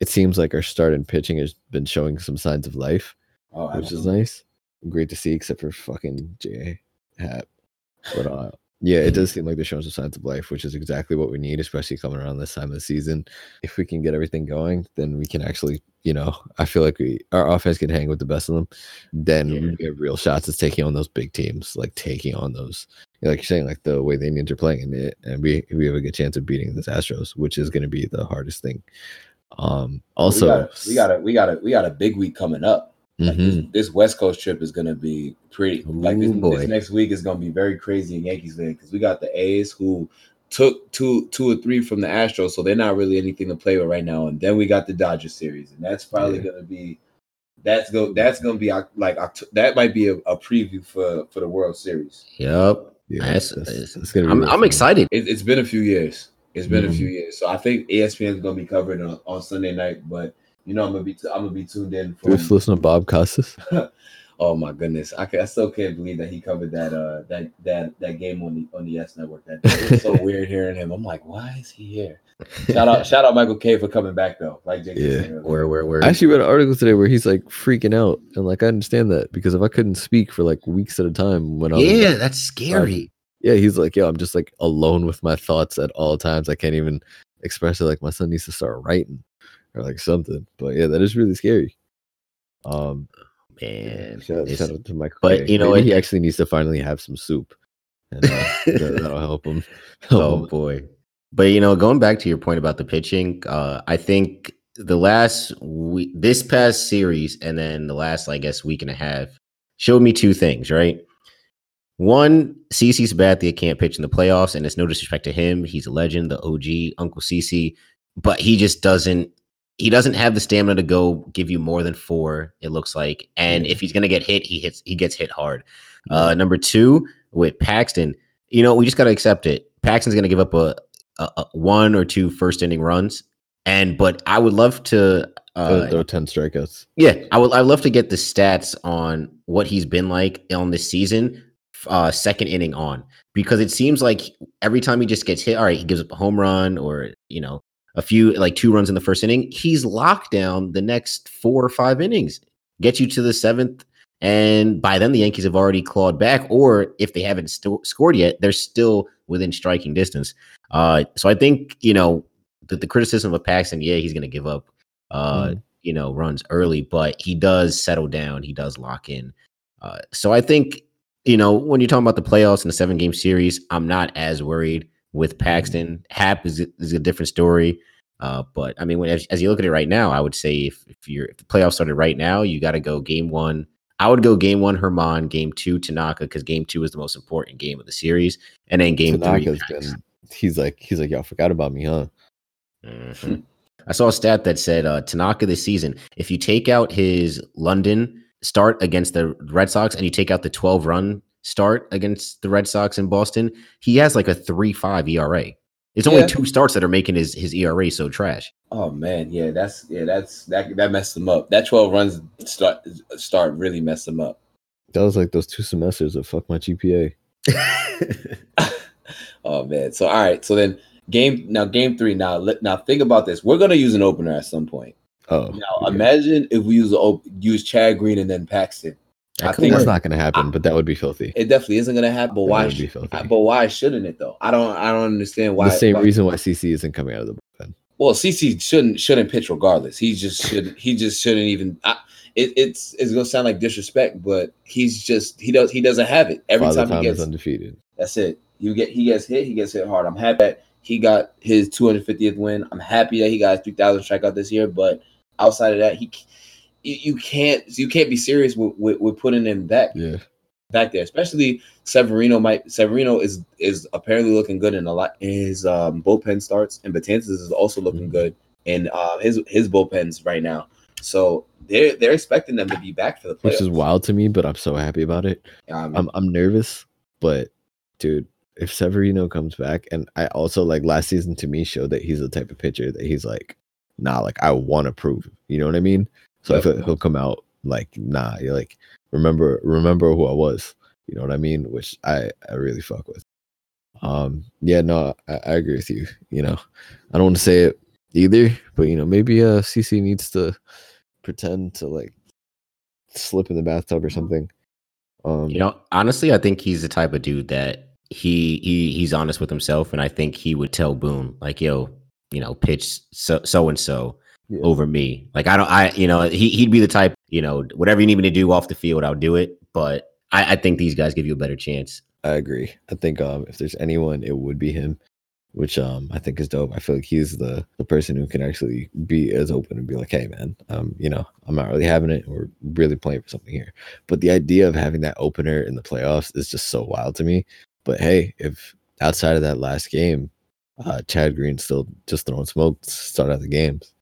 it seems like our start in pitching has been showing some signs of life, oh, which is nice. Great to see, except for fucking J Hat. But uh yeah, it does seem like they're showing some signs of life, which is exactly what we need, especially coming around this time of the season. If we can get everything going, then we can actually, you know, I feel like we our offense can hang with the best of them. Then Yeah. we get real shots at taking on those big teams, like taking on those, like you're saying, like the way the Indians are playing it, and we we have a good chance of beating this Astros, which is going to be the hardest thing. Um, also, we got a we got a we got a we got a big week coming up. Like this, this West Coast trip is gonna be pretty. like this, Ooh, boy. this next week is gonna be very crazy in Yankees land because we got the A's who took two two or three from the Astros, so they're not really anything to play with right now. And then we got the Dodgers series, and that's probably Yeah. gonna be that's go that's gonna be Oc- like Oct- that might be a, a preview for for the World Series. Yep. Yeah, That's- that's, that's- that's gonna be I'm, I'm excited. It, it's been a few years. It's been a Mhm. few years, so I think ESPN is gonna be covered on, on Sunday night. But you know, I'm gonna be t- I'm gonna be tuned in. From, Just listen to Bob Costas. oh my goodness, I, can, I still can't believe that he covered that uh that that that game on the on the YES Network. That day. it was so weird hearing him. I'm like, why is he here? Shout out shout out Michael Kay for coming back though. Like Jake Yeah. saying. Where, where, where? I actually read an article today where he's like freaking out, and like I understand that because if I couldn't speak for like weeks at a time when I was yeah, that's scary. Yeah, he's like, yo, I'm just like alone with my thoughts at all times. I can't even express it. Like my son needs to start writing or like something. But yeah, that is really scary. Um, Man, shout, shout out to Michael. but, you know, Maybe it- he actually needs to finally have some soup, and uh, that, that'll help him. help oh him. boy. But you know, going back to your point about the pitching, uh, I think the last week, this past series, and then the last, I guess, week and a half, showed me two things. Right, one, CC Sabathia can't pitch in the playoffs, and it's no disrespect to him; he's a legend, the OG, Uncle CC, but he just doesn't. He doesn't have the stamina to go give you more than four. It looks like, and if he's gonna get hit, he hits. He gets hit hard. Uh, number two, with Paxton, you know, we just got to accept it. Paxton's going to give up a, a, a one or two first inning runs, and but I would love to. Throw- Uh, throw ten strikeouts. yeah, I would. I'd love to get the stats on what he's been like on this season, uh, second inning on, because it seems like every time he just gets hit, all right, he gives up a home run or you know a few like two runs in the first inning. He's locked down the next four or five innings, get you to the seventh, and by then the Yankees have already clawed back, or if they haven't sto- scored yet, they're still within striking distance. Uh, so I think you know the, the criticism of Paxton, yeah, he's going to give up. Uh, Mhm. you know, runs early, but he does settle down. He does lock in. Uh, so I think, you know, when you're talking about the playoffs and the seven game series, I'm not as worried with Paxton. Happ is, is a different story. Uh, but I mean, when, as, as you look at it right now, I would say if, if you're if the playoffs started right now, you got to go game one. I would go game one Germán, game two Tanaka, because game two is the most important game of the series, and then game Tanaka's three. Been. He's like, he's like, y'all forgot about me, huh? Mhm. I saw a stat that said uh, Tanaka this season, if you take out his London start against the Red Sox and you take out the 12 run start against the Red Sox in Boston, he has like a 3 5 ERA. It's only Yeah. two starts that are making his, his ERA so trash. Oh man, yeah, that's yeah, that's that that messed him up. That 12 runs start start really messed him up. That was like those two semesters of fuck my GPA. Oh man. So all right, so then game now game 3 now let, now think about this. We're going to use an opener at some point. Oh, Now okay. imagine if we use use Chad Green and then Paxton. That I think that's not gonna happen, but that would be filthy. It definitely isn't going to happen, but That why would be sh- filthy. but why shouldn't it though? I don't I don't understand why the same why- reason why CC isn't coming out of the bullpen. Well, CC shouldn't shouldn't pitch regardless. He just should he just shouldn't even. I, it, it's it's gonna sound like disrespect, but he's just he does he doesn't have it every Father time Time he is gets. undefeated. That's it. You get he gets hit. He gets hit hard. I'm happy that he got his 250th win. I'm happy that he got 3,000 strikeout this year. But outside of that, he you, can't you can't be serious with, with, with putting him back Yeah, back there. Especially Severino might Severino is is apparently looking good in a lot in his um, bullpen starts, and Betances is also looking Mhm. good in uh, his his bullpens right now. So they're they're expecting them to be back for the playoffs. which is wild to me, but I'm so happy about it. Um, I'm I'm nervous, but dude, if Severino comes back, and I also like last season to me showed that he's the type of pitcher that he's like, nah, like I want to prove. You know what I mean? So Yep. he'll come out like, nah, you're like, remember, remember who I was. You know what I mean? Which I I really fuck with. Um, yeah, no, I, I agree with you. You know, I don't want to say it either, but you know, maybe uh CC needs to pretend to like slip in the bathtub or something. Um, You know, honestly, I think he's the type of dude that he he he's honest with himself, and I think he would tell Boone like, "Yo, you know, pitch so so and so over me." Like, I don't, I you know, he he'd be the type, you know, whatever you need me to do off the field, I'll do it. But I, I think these guys give you a better chance. I agree. I think um if there's anyone, it would be him, which um I think is dope. I feel like he's the the person who can actually be as open and be like, hey man, um, you know, I'm not really having it. We're really playing for something here. But the idea of having that opener in the playoffs is just so wild to me. But hey, if outside of that last game, uh Chad Green still just throwing smoke to start out the games,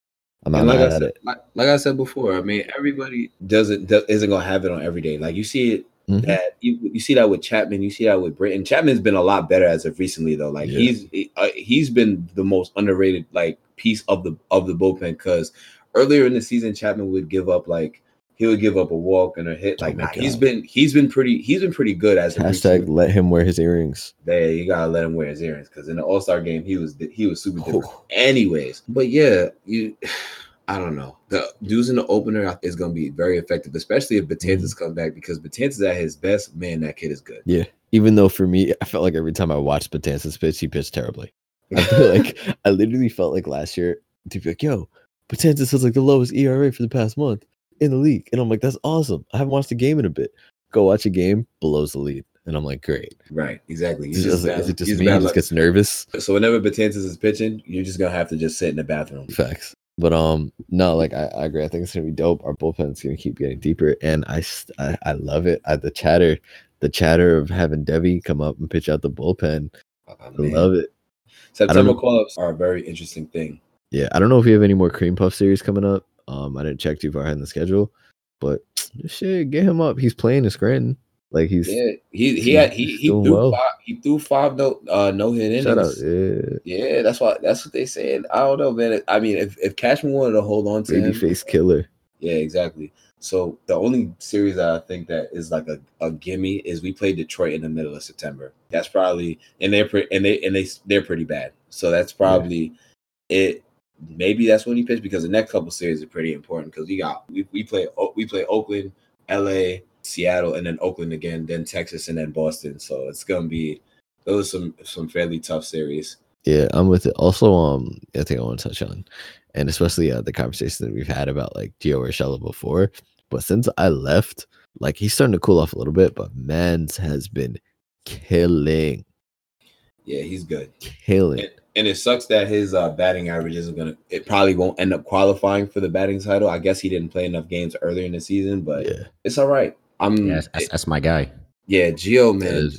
I'm not like mad I at said, it. like, like I said before, I mean, everybody doesn't do, isn't gonna have it on every day. Like you see it Mhm. that you, you see that with Chapman, you see that with Britton. Chapman's been a lot better as of recently, though. Like Yeah. he's he- uh, he's been the most underrated like piece of the of the bullpen because earlier in the season, Chapman would give up like he would give up a walk and a hit. Oh Like nah, he's been he's been pretty he's been pretty good as Hashtag let him wear his earrings. Yeah, you gotta let him wear his earrings because in the All Star game he was he was super different. Oh. Anyways, but yeah, you. I don't know. The dudes in the opener is going to be very effective, especially if Mm-hmm. Betances come back because Betances at his best. Man, that kid is good. Yeah. Even though for me, I felt like every time I watched Betances pitch, he pitched terribly. I feel like I literally felt like last year to be like, yo, Betances has like the lowest ERA for the past month in the league. And I'm like, that's awesome. I haven't watched a game in a bit. Go watch a game, blows the lead. And I'm like, great. Right, exactly. Is, He's it just bad- is it just he's me? He just gets nervous. So whenever Betances is pitching, you're just gonna have to just sit in the bathroom. Facts. But um, no, like I, I agree. I think it's gonna be dope. Our bullpen's gonna keep getting deeper, and I I, I love it. I, the chatter, the chatter of having Deivi come up and pitch out the bullpen. Oh, I love it. September know- call-ups are a very interesting thing. Yeah, I don't know if you have any more cream puff series coming up. Um, I didn't check too far ahead in the schedule, but shit, get him up. He's playing in Scranton. Like he's Yeah, he he had he, he threw well. five he threw five no uh no hit shout out. innings. Yeah, Yeah, that's why that's what they said. I don't know, man. I mean, if if Cashman wanted to hold on to baby him, face killer. Yeah, exactly. So the only series that I think that is like a, a gimme is we play Detroit in the middle of September. That's probably and they're pretty and they and they they're pretty bad. So that's probably it. Maybe that's when he pitched because the next couple series are pretty important because we got we, we play we play Oakland, LA, Seattle, and then Oakland again, then Texas, and then Boston. So it's gonna be those some some fairly tough series. Yeah, I'm with it. Also, um, I think I want to touch on, and especially uh, the conversation that we've had about like Gio Urshela before. But since I left, like he's starting to cool off a little bit, but Mans has been killing, Yeah, he's good. killing. And, and it sucks that his uh, batting average isn't gonna. It probably won't end up qualifying for the batting title. I guess he didn't play enough games earlier in the season, but yeah, it's all right. I'm Yeah, that's, that's my guy. yeah, Geo man.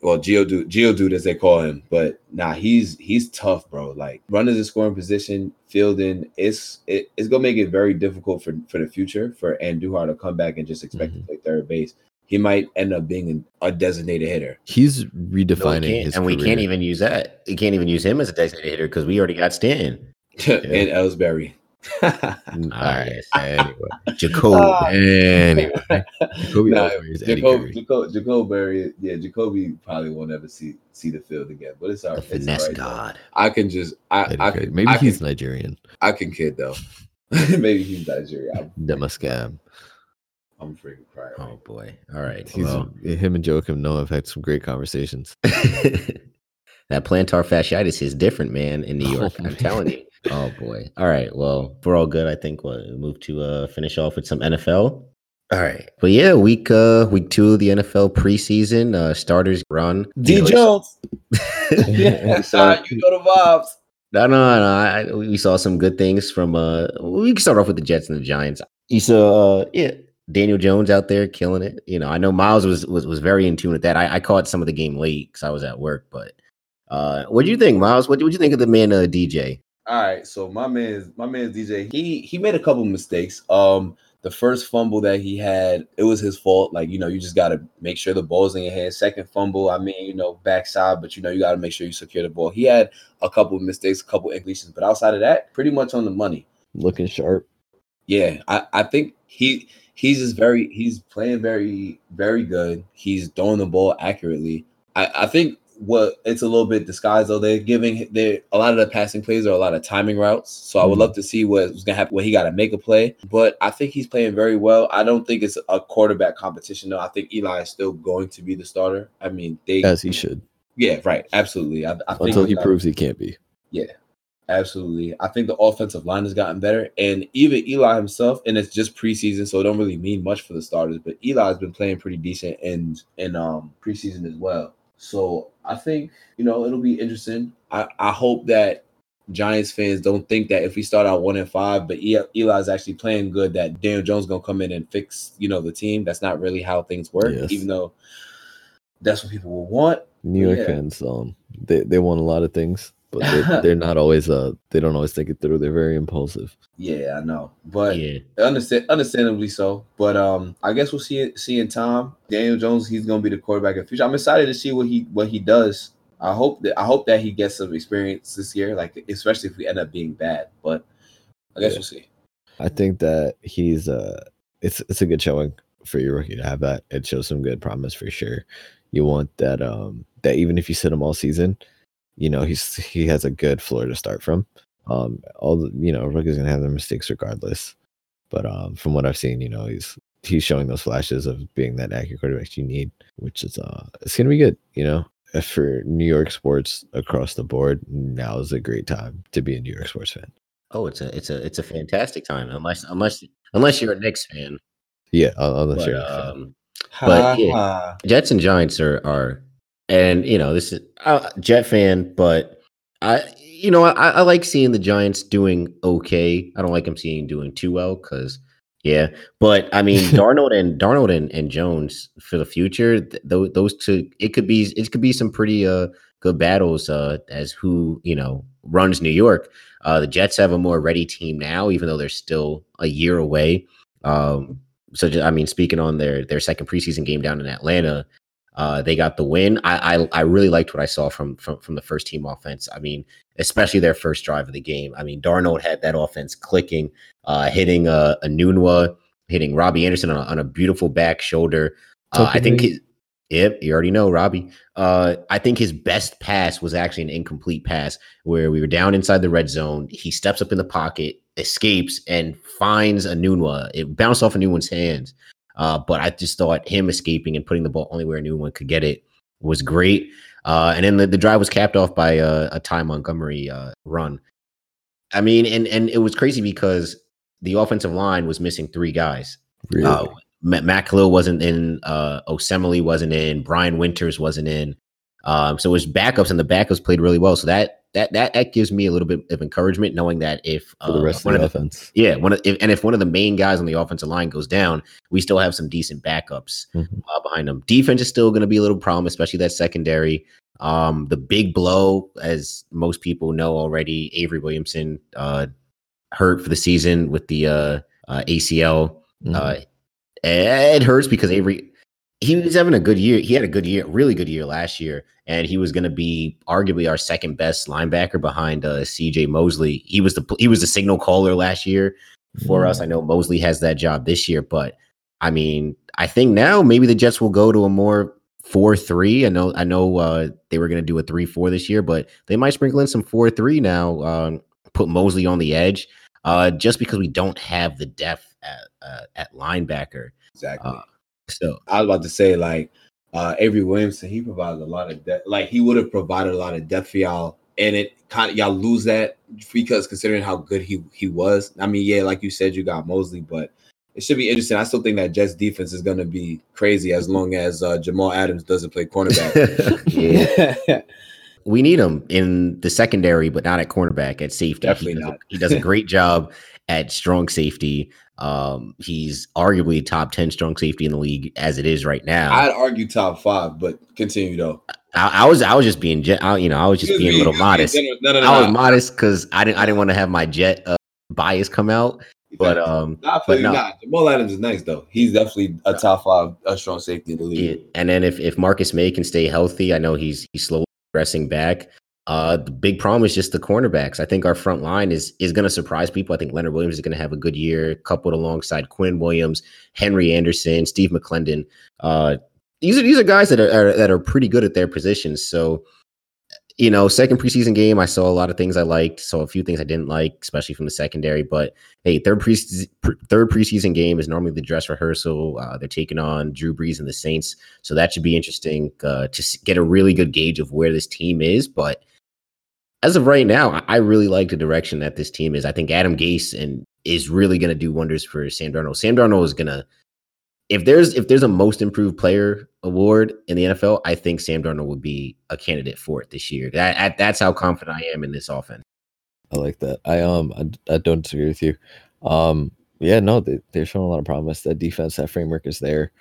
Well, Geo dude, Geo dude as they call him, but nah, he's he's tough, bro. Like runners in scoring position, fielding, it's it, it's gonna make it very difficult for for the future for Andujar to come back and just expect Mhm. to play third base. He might end up being a designated hitter. he's redefining can't- his and we can't even use that. We can't even use him as a designated hitter because we already got Stanton. and Ellsbury. All right. Anyway, Jacob. Ah. anyway, Jacoby Nah, Jacob, Jacob, yeah, Jacoby probably won't ever see see the field again. But it's all the right. It's finesse all right, though. god. I can just, I, Eddie I Curry. can, Maybe I he's can, Nigerian. I can kid though. Maybe he's Nigerian. I'm, Demascam. I'm freaking crying. Oh boy. All right. He's Well, him and Joakim Noah have had some great conversations. that plantar fasciitis is different, man, in New Oh, York. I'm telling you. Oh boy. All right. Well, if we're all good. I think we'll move to uh finish off with some NFL. All right. But yeah, week uh week two of the NFL preseason. Uh starters run. D You know, Jones. yeah. yeah, sorry, you know the vibes. No, no, no. I, we saw some good things from. uh We can start off with the Jets and the Giants. You saw, uh, yeah, Daniel Jones out there killing it. You know, I know Miles was was, was very in tune with that. I, I caught some of the game late because I was at work. But uh what do you think, Miles? What do you think of the man, uh, DJ? All right, so my man, my man's DJ. He he made a couple mistakes. Um, the first fumble that he had, it was his fault. Like you know, you just got to make sure the ball's in your hand. Second fumble, I mean, you know, backside, but you know, you got to make sure you secure the ball. He had a couple of mistakes, a couple incompletions, but outside of that, pretty much on the money. Looking sharp. Yeah, I, I think he he's just very he's playing very very good. He's throwing the ball accurately. I, I think what it's a little bit disguised though. They're giving they a lot of the passing plays are a lot of timing routes. So I would Mhm. love to see what's gonna happen when he got to make a play. But I think he's playing very well. I don't think it's a quarterback competition though. I think Eli is still going to be the starter. I mean, they As he should. yeah right absolutely. I, I think Until he proves he can't be. Absolutely. I think the offensive line has gotten better. And even Eli himself, and it's just preseason, so it don't really mean much for the starters, but Eli's been playing pretty decent in in um preseason as well. So I think, you know, it'll be interesting. I, I hope that Giants fans don't think that if we start out one and five, but Eli's actually playing good, that Daniel Jones gonna come in and fix, you know, the team. That's not really how things work, Yes. even though that's what people will want. New York Yeah. fans, um, they, they want a lot of things. But they're, they're not always uh they don't always think it through. They're very impulsive. Yeah, I know, but yeah, understand, understandably so. But um, I guess we'll see it. See in time, Daniel Jones, he's gonna be the quarterback in the future. I'm excited to see what he what he does. I hope that I hope that he gets some experience this year, like especially if we end up being bad. But I guess Yeah. we'll see. I think that he's uh it's it's a good showing for your rookie to have that. It shows some good promise for sure. You want that um that even if you sit him all season, you know, he's he has a good floor to start from. Um all the you know, rookies gonna have their mistakes regardless. But um from what I've seen, you know, he's he's showing those flashes of being that accurate quarterback you need, which is uh it's gonna be good, you know. Uh, For New York sports across the board, now is a great time to be a New York sports fan. oh, it's a it's a it's a fantastic time unless unless unless you're a Knicks fan. Yeah, I'll, I'll But, you're a fan. um, But, yeah. Ha. Jets and Giants are are, and you know this is uh, Jet fan, but I you know I, I like seeing the Giants doing okay. I don't like them seeing doing too well because yeah, but I mean Darnold and Darnold and, and Jones for the future, th- tho- those two it could be it could be some pretty uh good battles uh as who you know runs New York. Uh, the Jets have a more ready team now, even though they're still a year away. Um, so ju- I mean, speaking on their their second preseason game down in Atlanta, uh, they got the win. I, I I really liked what I saw from from from the first team offense. I mean, especially their first drive of the game. I mean, Darnold had that offense clicking, uh, hitting uh, Enunwa, hitting Robbie Anderson on a, on a beautiful back shoulder. Uh, I think his, yep, you already know Robbie. Uh, I think his best pass was actually an incomplete pass where we were down inside the red zone. He steps up in the pocket, escapes, and finds Enunwa. It bounced off Enunwa's hands. Uh, but I just thought him escaping and putting the ball only where Enunwa could get it was great. Uh, and then the, the drive was capped off by a, a Ty Montgomery uh, run. I mean, and and it was crazy because the offensive line was missing three guys. Really? Uh, Matt, Matt Kalil wasn't in. Uh, Osemele wasn't in. Brian Winters wasn't in. Um, so it was backups, and the backups played really well. So that that that that gives me a little bit of encouragement, knowing that if for the uh, rest one of the of the offense. yeah, one of, if, and if one of the main guys on the offensive line goes down, we still have some decent backups Mhm. uh, behind them. Defense is still going to be a little problem, especially that secondary. Um, the big blow, as most people know already, Avery Williamson uh, hurt for the season with the uh, uh, ACL. Mhm. Uh, it hurts because Avery he was having a good year. He had a good year, really good year last year, and he was going to be arguably our second best linebacker behind uh, CJ Mosley. He was the he was the signal caller last year for us. I know Mosley has that job this year, but I mean, I think now maybe the Jets will go to a more four three. I know I know uh, they were going to do a three four this year, but they might sprinkle in some four three now. Um, put Mosley on the edge, uh, just because we don't have the depth at uh, at linebacker. Exactly. So I was about to say like uh Avery Williamson, he provided a lot of depth. Like he would have provided a lot of depth for y'all, and it kind of y'all lose that because considering how good he he was. I mean, yeah, like you said, you got Mosley, but it should be interesting. I still think that Jets defense is going to be crazy as long as uh, Jamal Adams doesn't play cornerback. yeah, we need him in the secondary, but not at cornerback. At safety, Definitely he does, not. A, he does a great job at strong safety. Um, he's arguably top ten strong safety in the league as it is right now. I'd argue top five, but continue though. I, I was I was just being jet. I, you know, I was just being a little modest. No, no, no, I was modest because I didn't I didn't want to have my jet uh, bias come out. But um, Nah, but no. not. Jamal Adams is nice though. He's definitely a top five, a strong safety in the league. Yeah, and then if if Marcus Maye can stay healthy, I know he's he's slowly progressing back. Uh, the big problem is just the cornerbacks. I think our front line is is going to surprise people. I think Leonard Williams is going to have a good year, coupled alongside Quinn Williams, Henry Anderson, Steve McLendon. Uh, these are these are guys that are, are that are pretty good at their positions. So, you know, second preseason game, I saw a lot of things I liked. Saw a few things I didn't like, especially from the secondary. But hey, third preseason third preseason game is normally the dress rehearsal. Uh, they're taking on Drew Brees and the Saints, so that should be interesting uh, to get a really good gauge of where this team is. But as of right now, I- really like the direction that this team is. I think Adam Gase and is really going to do wonders for Sam Darnold. Sam Darnold is going to if there's if there's a most improved player award in the NFL, I think Sam Darnold would be a candidate for it this year. That, that that's how confident I am in this offense. I like that. I um I, I don't disagree with you. Um yeah, no, they they're showing a lot of promise. That defense, that framework is there.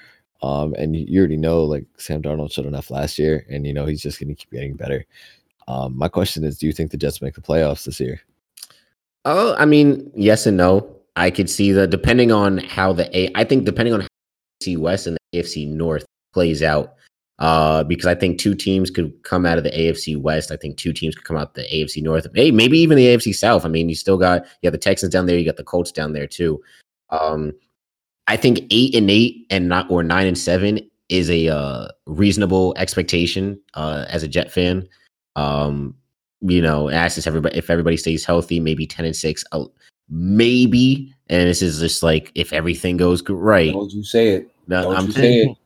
Um and you, you already know like Sam Darnold showed enough last year, and you know he's just gonna keep getting better. Um, my question is, do you think the Jets make the playoffs this year? Oh, I mean, yes and no. I could see the depending on how the A. I think depending on how the AFC West and the AFC North plays out, uh, because I think two teams could come out of the AFC West. I think two teams could come out the AFC North. Hey, maybe even the AFC South. I mean, you still got you have the Texans down there. You got the Colts down there too. Um, I think eight and eight and not or nine and seven is a uh, reasonable expectation uh, as a Jet fan. Um, you know, ask if everybody if everybody stays healthy, maybe ten and six, uh, maybe. And this is just like if everything goes right. Don't you say it? Don't I'm you saying, say it?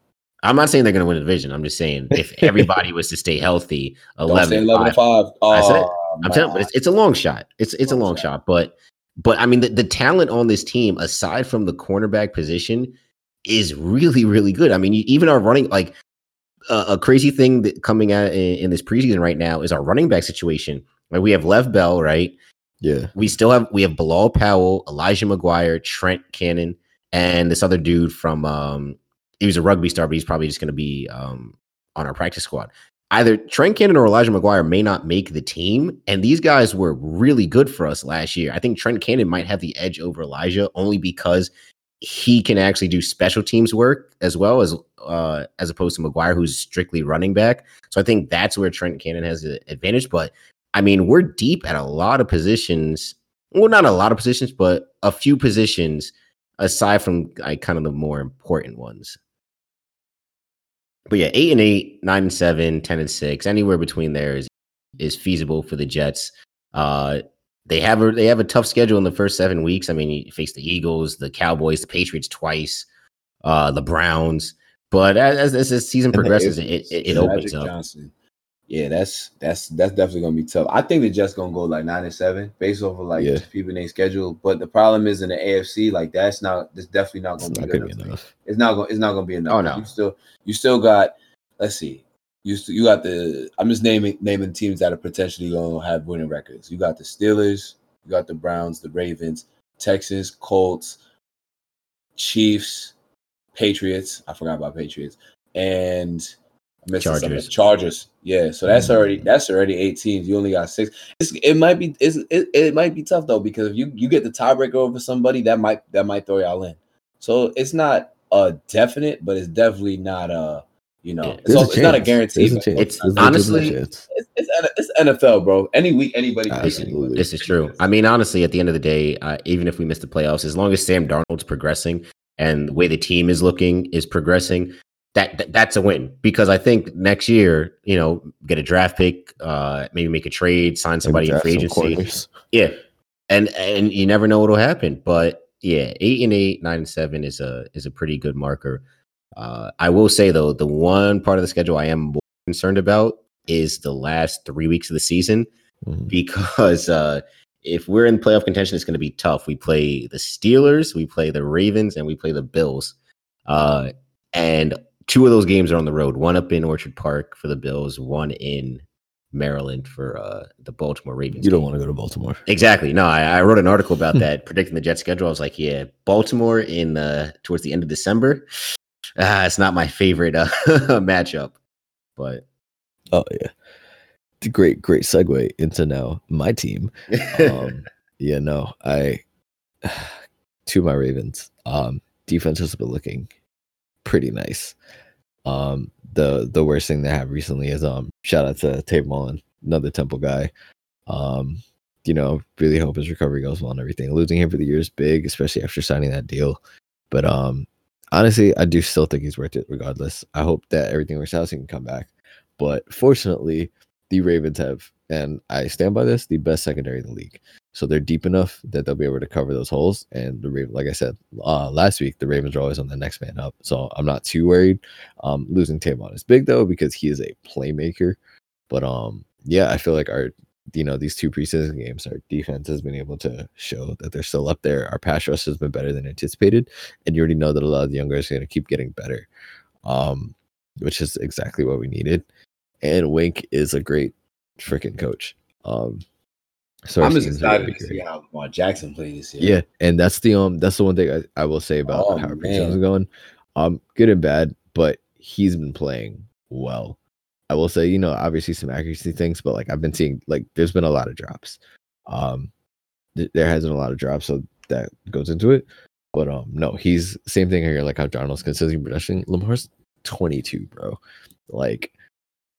I'm not saying they're going to win the division. I'm just saying if everybody was to stay healthy, Don't 11, say eleven to five. five. I said it. Oh, I'm telling, but it's, it's a long shot. It's it's a Long long shot. shot, but but I mean the, the talent on this team, aside from the cornerback position, is really really good. I mean, you, even our running like uh, a crazy thing that coming out in, in this preseason right now is our running back situation. Like we have Lev Bell, right? Yeah, We still have we have Bilal Powell, Elijah McGuire, Trent Cannon, and this other dude from um he was a rugby star, but he's probably just gonna be um on our practice squad. Either Trent Cannon or Elijah McGuire may not make the team, and these guys were really good for us last year. I think Trent Cannon might have the edge over Elijah only because he can actually do special teams work as well as uh as opposed to McGuire, who's strictly running back. So I think that's where Trent Cannon has the advantage. But I mean, we're deep at a lot of positions. Well, not a lot of positions, but a few positions aside from like kind of the more important ones. But yeah, eight and eight, nine and seven, 10 and six, anywhere between there is is feasible for the Jets. Uh they have a they have a tough schedule in the first seven weeks. I mean, you face the Eagles, the Cowboys, the Patriots twice, uh, the Browns. But as, as the season progresses, it, it, it opens up. Johnson. Yeah, that's that's that's definitely gonna be tough. I think the Jets gonna go like nine and seven based off of like Yeah. just people their schedule. But the problem is in the AFC, like that's not that's definitely not gonna not be gonna good be enough. enough. It's not gonna it's not gonna be enough. Oh, no. You still you still got let's see. You you got the I'm just naming naming teams that are potentially gonna have winning records. You got the Steelers, you got the Browns, the Ravens, Texans, Colts, Chiefs, Patriots. I forgot about Patriots. And. Chargers. Chargers. Yeah. So that's Mhm. already that's already eight teams. You only got six. It's, it might be it, it might be tough though because if you you get the tiebreaker over somebody that might that might throw y'all in. So it's not a definite, but it's definitely not a you know Yeah. it's, There's it's not a guarantee. A but. It's There's honestly- It's, it's, NFL, bro. Any week, anybody. Absolutely. This is true. I mean, honestly, at the end of the day, uh, even if we miss the playoffs, as long as Sam Darnold's progressing and the way the team is looking is progressing, that, that that's a win. Because I think next year, you know, get a draft pick, uh, maybe make a trade, sign somebody in free agency. Yeah, and and you never know what'll happen. But yeah, eight and eight, nine and seven is a is a pretty good marker. Uh, I will say though, the one part of the schedule I am more concerned about is the last three weeks of the season Mhm. because uh, if we're in playoff contention, it's going to be tough. We play the Steelers, we play the Ravens, and we play the Bills. Uh, and two of those games are on the road. One up in Orchard Park for the Bills, one in Maryland for uh, the Baltimore Ravens. You don't game. want to go to Baltimore. Exactly. No, I, I wrote an article about that, predicting the Jet schedule. I was like, yeah, Baltimore in uh, towards the end of December. Uh, it's not my favorite uh, matchup, but Oh yeah, It's a great great segue into now my team. Um, yeah, no, I to my Ravens. Um, defense has been looking pretty nice. Um, the the worst thing they have recently is um, shout out to Tate Mullen, another Temple guy. Um, you know, really hope his recovery goes well and everything. Losing him for the year is big, especially after signing that deal. But um, honestly, I do still think he's worth it regardless. I hope that everything works out so he can come back. But fortunately, the Ravens have, and I stand by this, the best secondary in the league. So they're deep enough that they'll be able to cover those holes. And the Raven, like I said uh, last week, the Ravens are always on the next man up. So I'm not too worried. Um, losing Tavon is big though because he is a playmaker. But um, yeah, I feel like our, you know, these two preseason games, our defense has been able to show that they're still up there. Our pass rush has been better than anticipated, and you already know that a lot of the young guys are going to keep getting better, um, which is exactly what we needed. And Wink is a great freaking coach. Um, so I'm just excited really to see how Lamar Jackson plays this year. Yeah, and that's the um that's the one thing I, I will say about Oh, how our man. preseason is going. Um, good and bad, but he's been playing well. I will say, you know, obviously some accuracy things, but like I've been seeing, like there's been a lot of drops. Um, th- there has been a lot of drops, so that goes into it. But um, no, he's same thing here. Like how John was consistently progressing. Lamar's 22, bro. Like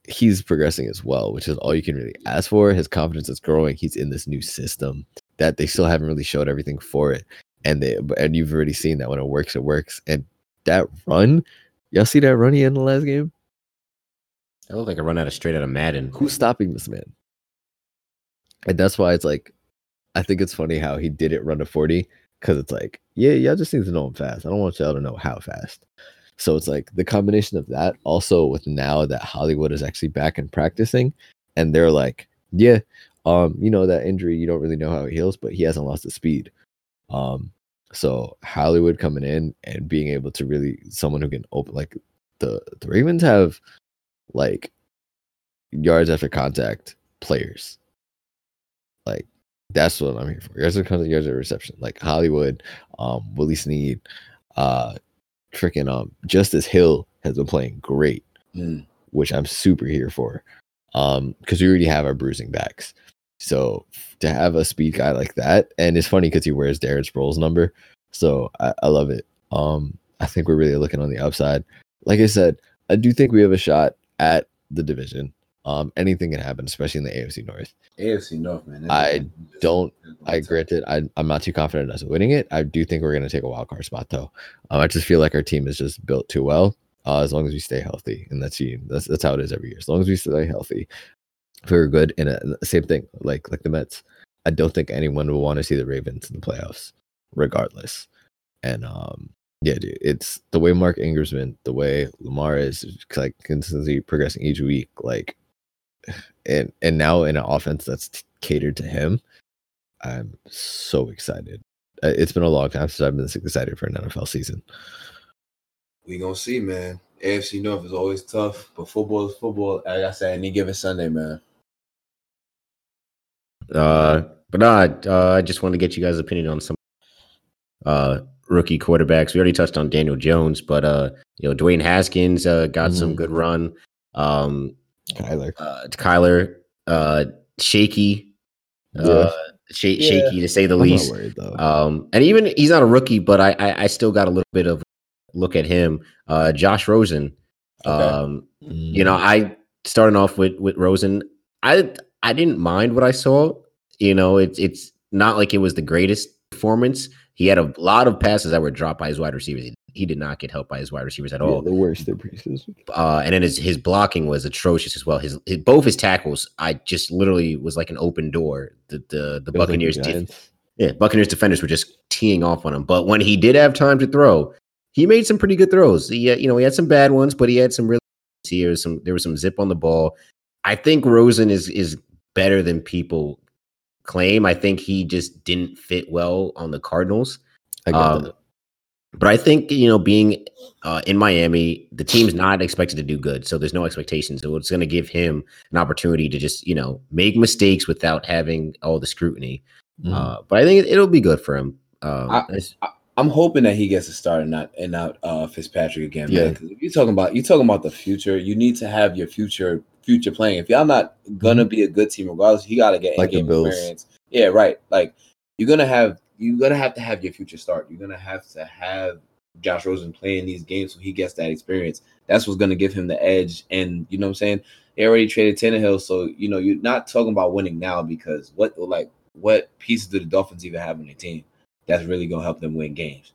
he's progressing as well, which is all you can really ask for. His confidence is growing. He's in this new system that they still haven't really showed everything for it, and they and you've already seen that when it works, it works. And that run, y'all see that run he had in the last game? That looked like a run out of straight out of Madden. Who's stopping this man? And that's why it's like, I think it's funny how he did it run to 40 because it's like, yeah, y'all just need to know him fast. I don't want y'all to know how fast. So it's like the combination of that also with now that Hollywood is actually back and practicing, and they're like, yeah, um, you know, that injury, you don't really know how it heals, but he hasn't lost the speed. Um, so Hollywood coming in and being able to really someone who can open like the the Ravens have like yards after contact players. Like that's what I'm here for. Yards after contact, yards after reception. Like Hollywood, um, Willie Snead, uh, freaking um, Justice Hill has been playing great, Mm. which I'm super here for. Um, because we already have our bruising backs. So to have a speed guy like that, and it's funny because he wears Darren Sproles number, so I, I love it. Um, I think we're really looking on the upside. Like I said, I do think we have a shot at the division. Um, anything can happen, especially in the AFC North. AFC North, man. I don't- I granted, I, I'm not too confident us winning it. I do think we're going to take a wild card spot, though. Um, I just feel like our team is just built too well. Uh, as long as we stay healthy, and that's that's that's how it is every year. As long as we stay healthy, if we're good. And uh, same thing, like like the Mets. I don't think anyone will want to see the Ravens in the playoffs, regardless. And um, yeah, dude, it's the way Mark Ingram's been, the way Lamar is like consistently progressing each week, like, and and now in an offense that's t- catered to him. I'm so excited. It's been a long time since I've been this excited for an NFL season. We gonna see, man. AFC North is always tough, but football is football. Like I said, any given Sunday, man. Uh, but nah, uh, I just wanted to get you guys' opinion on some uh rookie quarterbacks. We already touched on Daniel Jones, but uh, you know, Dwayne Haskins uh got some Mhm. good run. Um, Kyler. uh, Kyler, uh, shaky, uh, sh- Yeah. shaky to say the I'm least. worried. Um, and even he's not a rookie, but I, I I still got a little bit of look at him. Uh, Josh Rosen. Okay. Um, you know, I starting off with with Rosen. I I didn't mind what I saw. You know, it's it's not like it was the greatest performance. He had a lot of passes that were dropped by his wide receivers. He, he did not get helped by his wide receivers at Yeah, all. the worst in preseason. Uh, and then his his blocking was atrocious as well. His, his both his tackles, I just literally was like an open door. The the the It was like the Buccaneers did yeah, Buccaneers defenders were just teeing off on him. But when he did have time to throw, he made some pretty good throws. He, had- you know, he had some bad ones, but he had some really. Here some there was some zip on the ball. I think Rosen is is better than people claim. I think he just didn't fit well on the Cardinals. I get Um, that. but I think you know, being uh, in Miami, the team's not expected to do good, so there's no expectations. So it's going to give him an opportunity to just you know make mistakes without having all the scrutiny. Mhm. Uh, but I think it, it'll be good for him. Um, I- it's- I'm hoping that he gets a start and not and not uh Fitzpatrick again, Yeah. man. Because if you're talking about you're talking about the future, you need to have your future future playing. If y'all not gonna be a good team, regardless, you gotta get Mm-hmm. Like in-game experience. Yeah, right. Like you're gonna have you're gonna have to have your future start. You're gonna have to have Josh Rosen playing these games so he gets that experience. That's what's gonna give him the edge. And you know what I'm saying? They already traded Tannehill, so you know you're not talking about winning now because what like what pieces do the Dolphins even have on their team that's really gonna help them win games?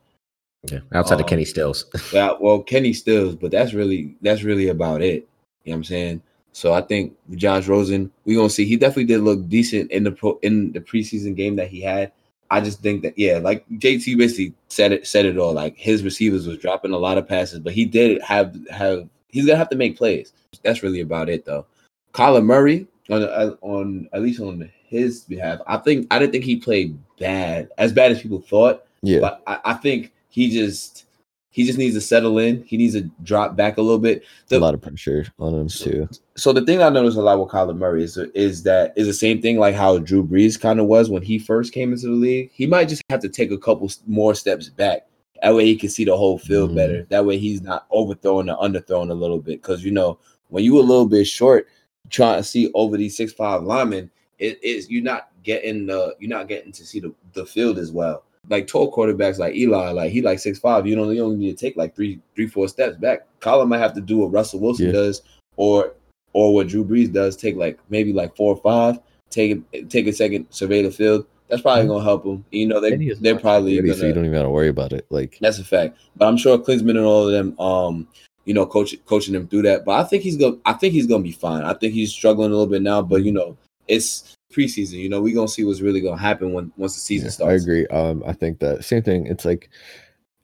yeah, outside of um, Kenny Stills. Yeah, well, Kenny Stills, but that's really that's really about it. You know what I'm saying? So I think Josh Rosen, we're gonna see. He definitely did look decent in the pro in the preseason game that he had. I just think that yeah, like JT basically said it said it all. Like his receivers was dropping a lot of passes, but he did have have he's gonna have to make plays. That's really about it though. Kyler Murray on on at least on his behalf, I think I didn't think he played bad as bad as people thought. yeah. But I, I think he just he just needs to settle in. He needs to drop back a little bit. a lot of pressure on him too. so the thing I noticed a lot with Kyler Murray is is that is the same thing like how Drew Brees kind of was when he first came into the league. He might just have to take a couple more steps back. That way he can see the whole field Mhm. better. That way he's not overthrowing or underthrowing a little bit. Because you know when you a little bit short, trying to see over these six five linemen, it is you're not getting the you're not getting to see the, the field as well. Like tall quarterbacks like Eli, like he like six five. You know, you only need to take like three three four steps back. Colin might have to do what Russell Wilson Yeah. does, or or what Drew Brees does, take like maybe like four or five, take take a second, survey the field. That's probably Mhm. gonna help him. You know, they they're probably gonna, so you don't even have to worry about it. Like that's a fact. But I'm sure Klinsman and all of them, um, you know, coach, coaching him through that. But I think he's gonna I think he's gonna be fine. I think he's struggling a little bit now, but you know, it's preseason. You know, we're gonna see what's really gonna happen when once the season Yeah, starts. I agree. Um, I think that same thing. It's like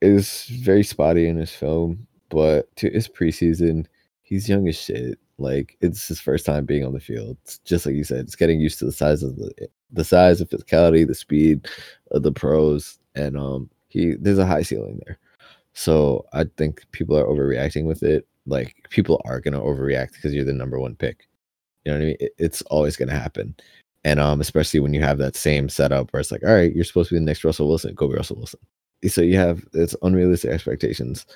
is very spotty in his film, but to his preseason, he's young as shit. Like it's his first time being on the field. It's just like you said, it's getting used to the size of the the size, the physicality, the speed of the pros, and um, he there's a high ceiling there. So I think people are overreacting with it. Like people are gonna overreact because you're the number one pick. You know what I mean? It- it's always gonna happen. And um, especially when you have that same setup where it's like, all right, you're supposed to be the next Russell Wilson, go be Russell Wilson. So you have it's unrealistic expectations.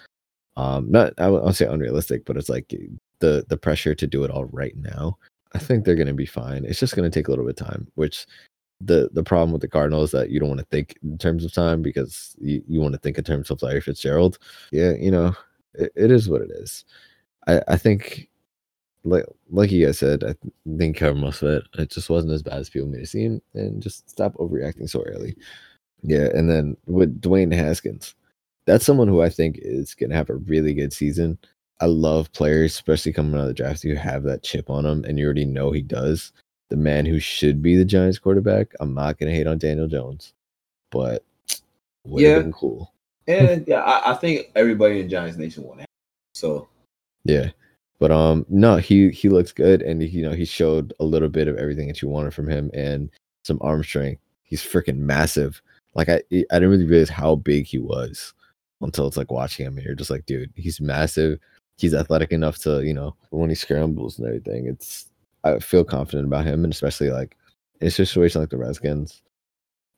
Um, not I won't say unrealistic, but it's like the the pressure to do it all right now. I think they're gonna be fine. It's just gonna take a little bit of time, which the the problem with the Cardinals is that you don't want to think in terms of time because you, you want to think in terms of Larry Fitzgerald. Yeah, you know, it, it is what it is. I, I think like like you guys said, I didn't cover most of it. It just wasn't as bad as people made it seem, and just stop overreacting so early. Yeah, and then with Dwayne Haskins, that's someone who I think is gonna have a really good season. I love players, especially coming out of the draft, who have that chip on them, and you already know he does. The man who should be the Giants quarterback. I'm not gonna hate on Daniel Jones, but would Yeah. have been cool. And yeah, I, I think everybody in Giants Nation want to. So Yeah. But um no, he he looks good and you know, he showed a little bit of everything that you wanted from him and some arm strength. He's freaking massive. Like I I didn't really realize how big he was until it's like watching him and you're just like, dude, he's massive. He's athletic enough to, you know, when he scrambles and everything, it's I feel confident about him and especially like in a situation like the Redskins,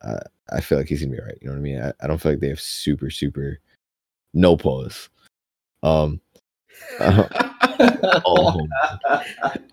uh, I feel like he's gonna be right. You know what I mean? I, I don't feel like they have super, super no pause. Um Uh-huh. oh,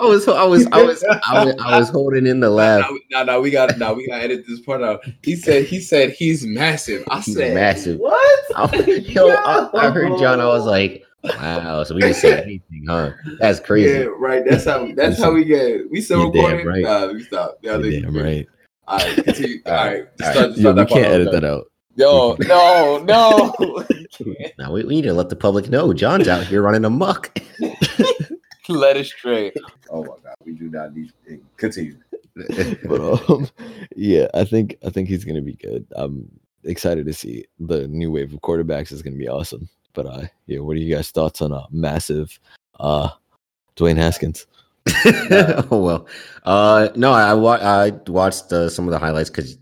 I was, I was, I was, I was, I was holding in the laugh. No, no, we got now we got to edit this part out. He said he said he's massive. I He's said massive. What? I, yo, I, I heard John. I was like, wow. So we didn't say anything, huh? That's crazy. Yeah, crazy. right. That's how that's how we get. We still You're damn recording. right. Nah, we stop. Yeah, you're damn right. All right, continue. All right, All right. start, Yeah, start we that can't edit over. that out. Yo, no, no. Now we, we need to let the public know John's out here running amok. Let us straight. Oh my god, we do not need continue. but um, yeah, I think I think he's gonna be good. I'm excited to see the new wave of quarterbacks is gonna be awesome. But uh, yeah, what are you guys' thoughts on a massive uh Dwayne Haskins? oh well. Uh, no, I wa- I watched uh, some of the highlights because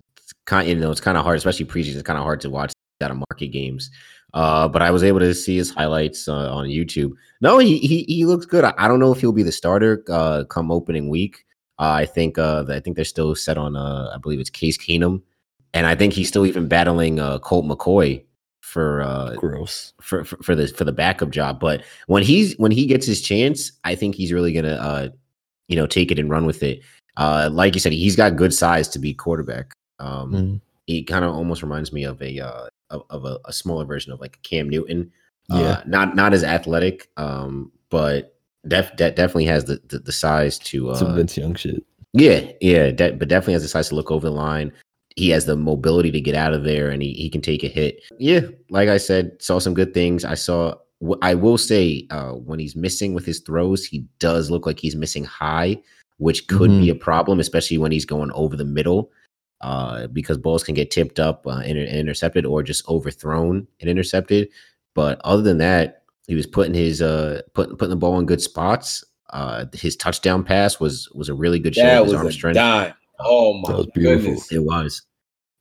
kind you know it's kind of hard, especially preseason. It's kind of hard to watch out of market games. Uh, but I was able to see his highlights uh, on YouTube. No, he, he he looks good. I, I don't know if he'll be the starter uh, come opening week. Uh, I think uh, I think they're still set on uh, I believe it's Case Keenum, and I think he's still even battling uh, Colt McCoy for uh, Gross. for, for for the for the backup job. But when he's when he gets his chance, I think he's really gonna uh you know take it and run with it. Uh, like you said, he's got good size to be quarterback. Um, Mhm. he kind of almost reminds me of a uh of, of a, a smaller version of like Cam Newton. Yeah. Uh, not not as athletic, um, but def, de- definitely has the, the the size to Some uh Vince Young shit. yeah, yeah, de- but definitely has the size to look over the line. He has the mobility to get out of there, and he, he can take a hit. Yeah, like I said, saw some good things. I saw. I will say, uh, when he's missing with his throws, he does look like he's missing high, which could be a problem, especially when he's going over the middle, uh, because balls can get tipped up uh, and intercepted, or just overthrown and intercepted. But other than that, he was putting his uh putting putting the ball in good spots. Uh, his touchdown pass was was a really good show. That of his was arm a strength. dime. Oh my That was beautiful. goodness. It was.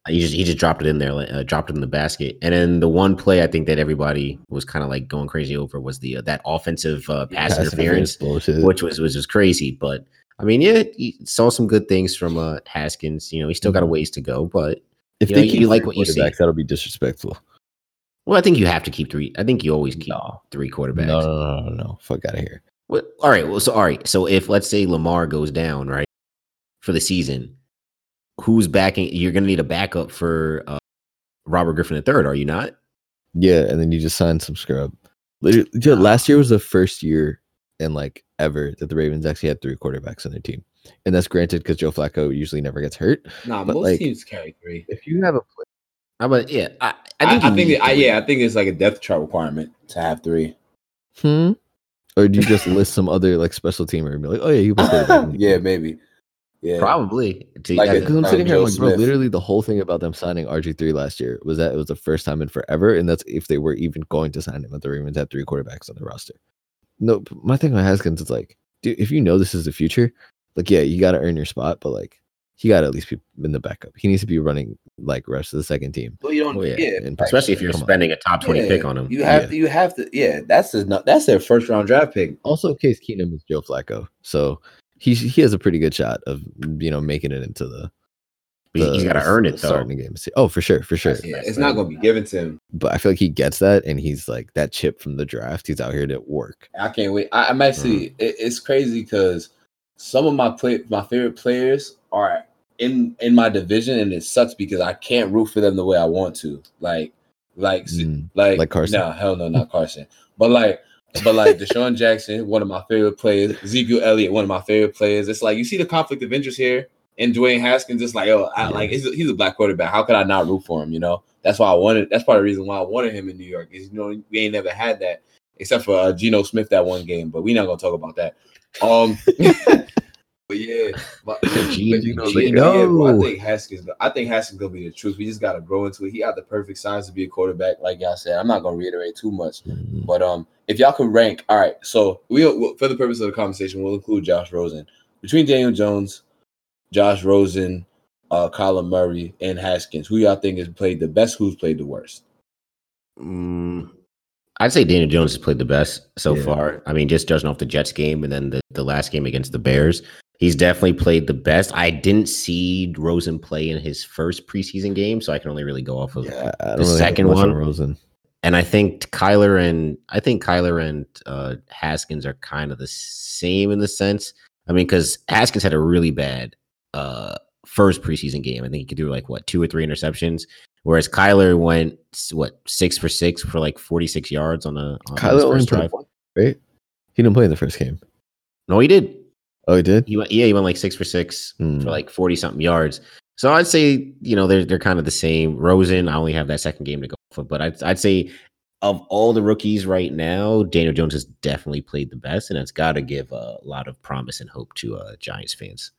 He just he just dropped it in there, uh, dropped it in the basket. And then the one play I think that everybody was kind of like going crazy over was the uh, that offensive uh, pass, Pass interference, bullshit. which was was just crazy. But I mean, yeah, he saw some good things from uh, Haskins. You know, he still got a ways to go, but if you know, they you like what you see. that'll be disrespectful. well, I think you have to keep three. I think you always keep No. three quarterbacks. No, no, no, no, no. Fuck out of here. What? All right. Well, so all right. So if let's say Lamar goes down, right, for the season, who's backing? You're going to need a backup for uh, Robert Griffin III, are you not? Yeah, and then you just sign some scrub. Literally, dude, last year was the first year in like ever that the Ravens actually had three quarterbacks on their team, and that's granted because Joe Flacco usually never gets hurt. Nah, But, most like, teams carry three. If you have a play, How about yeah? I, I, I think I, you think, that- I, yeah, I think it's like a depth chart requirement to have three. hmm, or do you just list some other like special teamer and be like, oh yeah, you can play yeah, maybe. Yeah, probably. To, Like as a- Because I'm sitting here, like, bro, Smith. literally the whole thing about them signing RG3 last year was that it was the first time in forever, and that's if they were even going to sign him, that the Ravens had three quarterbacks on the roster. No, my thing on Haskins is like, dude, if you know this is the future, like, yeah, you got to earn your spot, but like, he got to at least be in the backup. He needs to be running like rest of the second team. Well, you don't. Oh, yeah. yeah, And especially if you're come on. spending a top twenty yeah, pick on him. You have Yeah. to. You have to. Yeah, that's his, that's their first round draft pick. Also, Case Keenum is Joe Flacco, so he he has a pretty good shot of you know making it into the. But he's got to earn it though. starting game. Oh, for sure, for sure. Yeah, it's not going to be given to him. but I feel like he gets that, and he's like that chip from the draft. He's out here to work. I can't wait. I, I'm actually. Mm. It, it's crazy because some of my play, my favorite players are in in my division, and it sucks because I can't root for them the way I want to. Like, like, Mm, like, like Carson? No, hell no, not Carson. But like, but like DeSean Jackson, one of my favorite players. Ezekiel Elliott, one of my favorite players. It's like you see the conflict of interest here. And Dwayne Haskins, just like, oh, I, like he's a, he's a black quarterback. How could I not root for him? You know, that's why I wanted. That's part of the reason why I wanted him in New York. Is you know we ain't never had that except for uh, Geno Smith that one game, but we not gonna talk about that. Um, but yeah, but, but you know, Geno. yeah, bro, I think Haskins. I think Haskins gonna be the truth. We just gotta grow into it. He had the perfect size to be a quarterback, like y'all said. I'm not gonna reiterate too much, mm, but um, if y'all could rank, all right. So we will for the purpose of the conversation, we'll include Josh Rosen between Daniel Jones, Josh Rosen, uh, Kyler Murray, and Haskins. Who y'all think has played the best? Who's played the worst? Mm, I'd say Daniel Jones has played the best so Yeah. far. I mean, just judging off the Jets game and then the, the last game against the Bears, he's definitely played the best. I didn't see Rosen play in his first preseason game, so I can only really go off of. Yeah, The really second one? Rosen. And I think Kyler and I think Kyler and uh, Haskins are kind of the same in the sense. I mean, because Haskins had a really bad uh, first preseason game. I think he could do like what two or three interceptions, whereas Kyler went what six for six for like forty six yards on a on Kyler only played drive. one, right? He didn't play in the first game. No, he did. Oh, he did. He went, yeah, he went like six for six Hmm. for like forty something yards. So I'd say you know they're they're kind of the same. Rosen, I only have that second game to go for, but I'd I'd say of all the rookies right now, Daniel Jones has definitely played the best, and it's got to give a lot of promise and hope to uh, Giants fans.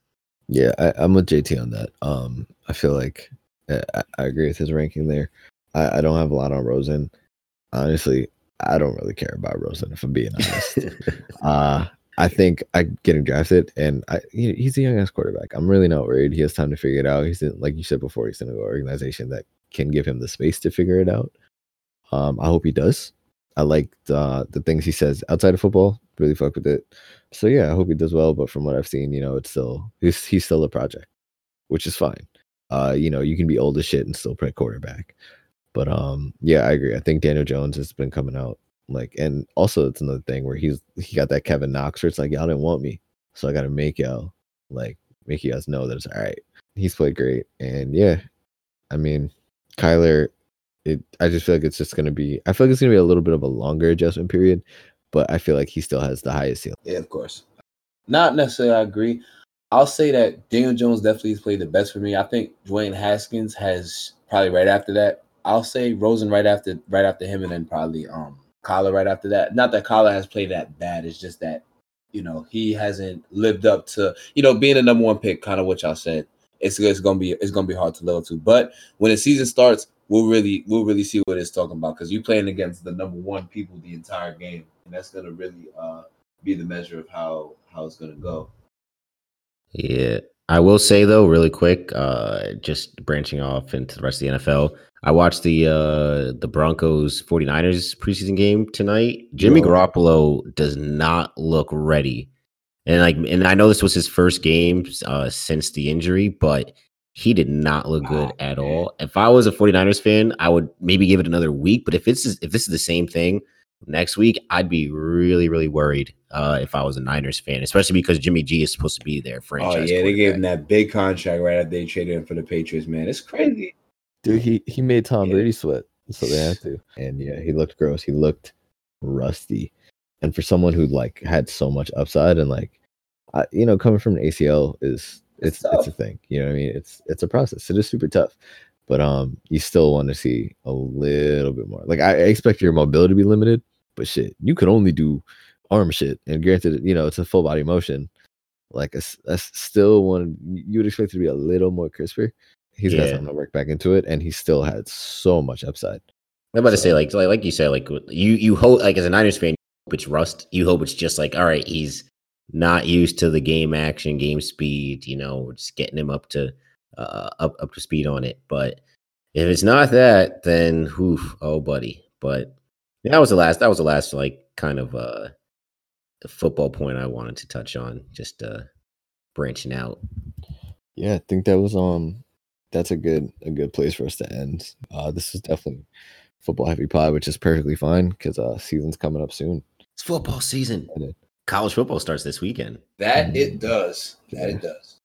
Yeah, I, I'm with JT on that. Um, I feel like uh, I, I agree with his ranking there. I, I don't have a lot on Rosen. Honestly, I don't really care about Rosen if I'm being honest. uh, I think I get him drafted, and I he, he's a young ass quarterback. I'm really not worried. He has time to figure it out. He's in, like you said before, he's in an organization that can give him the space to figure it out. Um, I hope he does. I like the the things he says outside of football. Really fuck with it. So yeah, I hope he does well. But from what I've seen, you know, it's still he's he's still a project, which is fine. Uh, you know, you can be old as shit and still play quarterback. But um, yeah, I agree. I think Daniel Jones has been coming out like, and also it's another thing where he's he got that Kevin Knox where it's like y'all didn't want me, so I got to make y'all like make you guys know that it's all right. He's played great, and yeah, I mean, Kyler. It, I just feel like it's just gonna be. I feel like it's gonna be a little bit of a longer adjustment period, but I feel like he still has the highest ceiling. Yeah, of course. Not necessarily. I agree. I'll say that Daniel Jones definitely has played the best for me. I think Dwayne Haskins has probably right after that. I'll say Rosen right after right after him, and then probably um Kyler right after that. Not that Kyler has played that bad. It's just that you know he hasn't lived up to you know being a number one pick. Kind of what y'all said. It's it's gonna be it's gonna be hard to live up to. But when the season starts, we'll really we'll really see what it's talking about because you're playing against the number one people the entire game, and that's gonna really uh be the measure of how how it's gonna go. Yeah. I will say though, really quick, uh, just branching off into the rest of the NFL. I watched the uh the Broncos 49ers preseason game tonight. Jimmy Yo. Garoppolo does not look ready. And like and I know this was his first game uh since the injury, but he did not look good Oh, at man. all. If I was a 49ers fan, I would maybe give it another week, but if it's if this is the same thing next week, I'd be really, really worried uh, if I was a Niners fan, especially because Jimmy G is supposed to be there. Franchise. Oh yeah, they gave him that big contract right after they traded him for the Patriots. Man, it's crazy. Dude, he he made Tom Yeah. Brady sweat, so they had to. And yeah, he looked gross. He looked rusty. And for someone who like had so much upside and like, I, you know, coming from an ACL is It's it's it's, a thing. You know what I mean? It's it's a process. It is super tough. But um, you still want to see a little bit more. Like I, I expect your mobility to be limited, but shit, you could only do arm shit. And granted, you know, it's a full body motion. Like I, I still want you would expect it to be a little more crisper. He's got Yeah. time to work back into it, and he still had so much upside. I'm about to say, like, like, like you said, like you, you hope, like, as a Niners fan, you hope it's rust. You hope it's just like, all right, he's not used to the game action, game speed. You know, just getting him up to, uh, up, up to speed on it. But if it's not that, then oof, oh, buddy. But that was the last. That was the last, like, kind of uh, football point I wanted to touch on. Just uh, branching out. Yeah, I think that was um that's a good a good place for us to end. Uh this is definitely football heavy pod, which is perfectly fine because uh season's coming up soon. It's football season. And it- College football starts this weekend. That it does. That it does.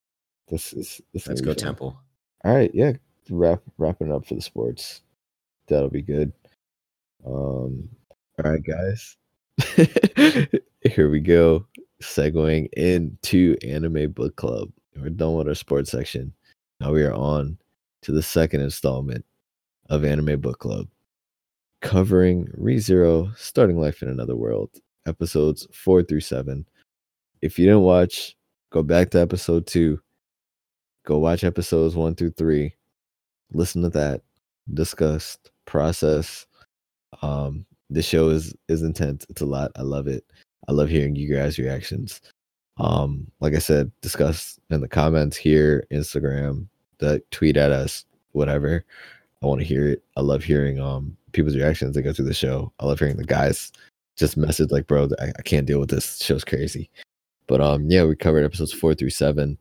This is this Let's go fun. Temple. All right, yeah. Wrap wrapping up for the sports. That'll be good. Um all right, guys. Here we go. Segueing into anime book club. We're done with our sports section. Now we are on to the second installment of Anime Book Club, covering ReZero Starting Life in Another World, episodes four through seven. If you didn't watch, go back to episode two. Go watch episodes one through three. Listen to that. Discuss, process. Um, the show is is intense. It's a lot. I love it. I love hearing you guys' reactions. Um, like I said, discuss in the comments here, Instagram, the tweet at us, whatever. I want to hear it. I love hearing um people's reactions that go through the show. I love hearing the guys just message like, bro, I, I can't deal with this. The show's crazy. But um, yeah, we covered episodes four through seven.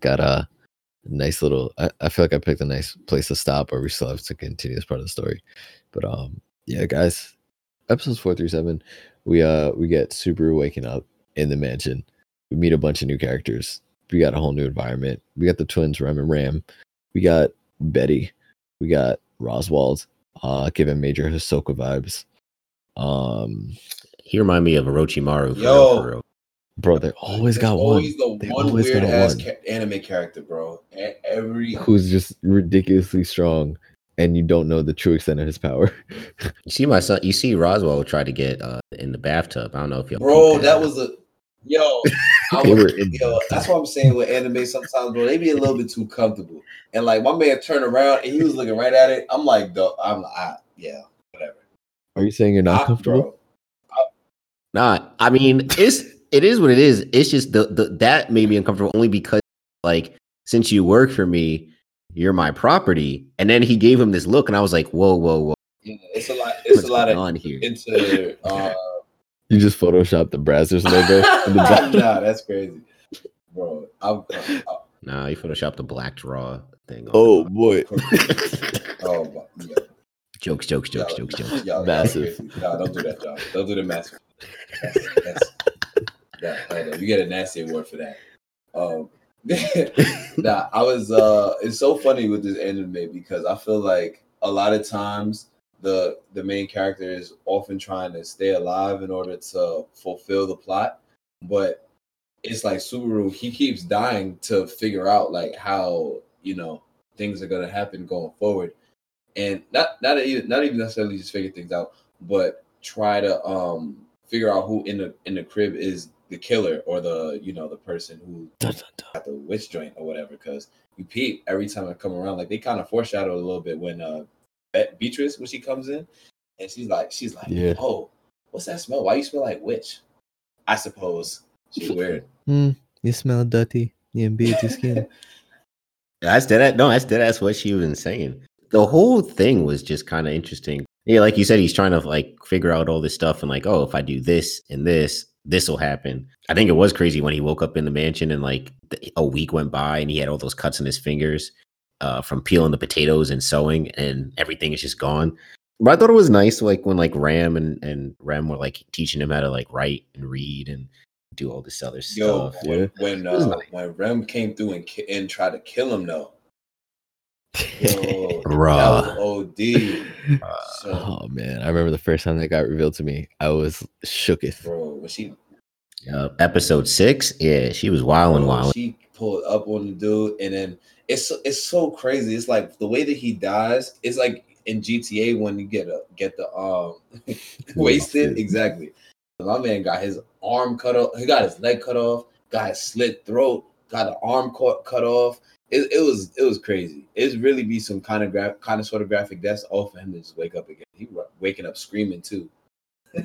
Got a nice little. I, I feel like I picked a nice place to stop, or we still have to continue this part of the story. But um, yeah, guys, episodes four through seven, we uh we get Subaru waking up in the mansion. We meet a bunch of new characters. We got a whole new environment. We got the twins Rem and Ram. We got Betty. We got Roswaal. Uh, giving major Hisoka vibes. Um, He reminded me of Orochimaru. Yo. real, for real. bro, they always got one. The They one always weird got ass one. ca- anime character, bro. E- Every who's just ridiculously strong, and you don't know the true extent of his power. You see my son. You see Roswaal try to get uh, in the bathtub. I don't know if you. bro, that was a yo. I was, were in- yo, that's what I'm saying with anime. Sometimes, bro, they be a little bit too comfortable. And like my man turned around and he was looking right at it. I'm like, duh, I'm like, ah, yeah, whatever. Are you saying you're not comfortable? bro. not. I mean, it's it is what it is. It's just the, the that made me uncomfortable only because like since you work for me, you're my property. And then he gave him this look, and I was like, whoa, whoa, whoa. Yeah, it's a lot. It's What's a lot going of on here. into. Uh, You just photoshopped the Brazzers logo. in the nah, that's crazy, bro. I'm, I'm, Nah, he photoshopped the black draw thing. oh boy, oh, my, yeah. Jokes, jokes, jokes, jokes, jokes. yo, y'all Massive. Nah, don't do that, John. Don't do the massive. That's, that's, that, you get a nasty award for that. Um, nah, I was. uh It's so funny with this anime because I feel like a lot of times the the main character is often trying to stay alive in order to fulfill the plot, but it's like Subaru. He keeps dying to figure out like how you know things are gonna happen going forward and not not even not even necessarily just figure things out, but try to um figure out who in the in the crib is the killer or the you know the person who Dun, dun, dun. got the witch joint or whatever. Because you peep every time I come around, like they kind of foreshadow a little bit when uh Beatrice when she comes in, and she's like she's like Yeah. oh what's that smell? Why you smell like witch? I suppose she's weird. Hmm, you smell dirty. You beat your skin. That's dead. No, that's dead. That's what she was saying. The whole thing was just kind of interesting. Yeah, like you said, he's trying to like figure out all this stuff and like, oh, if I do this and this, this will happen. I think it was crazy when he woke up in the mansion and like a week went by and he had all those cuts in his fingers uh, from peeling the potatoes and sewing, and everything is just gone. But I thought it was nice, like when like Ram and and Ram were like teaching him how to like write and read and do all this other Yo, stuff. when when, It uh, nice. when Rem came through and and tried to kill him though. Yo, Raw. OD. Uh, So, Oh man, I remember the first time that got revealed to me. I was shooketh. bro, when she uh, episode six, yeah, she was wilding, bro, wilding. she pulled up on the dude, and then it's so- it's so crazy. It's like the way that he dies. It's like in GTA when you get a get the um wasted. Exactly. My man got his arm cut off. He got his leg cut off. Got his slit throat. Got an arm cut cut off. It, it was it was crazy. It's really be some kind of gra- kind of sort of graphic death all for him to just wake up again. He wa- waking up screaming too.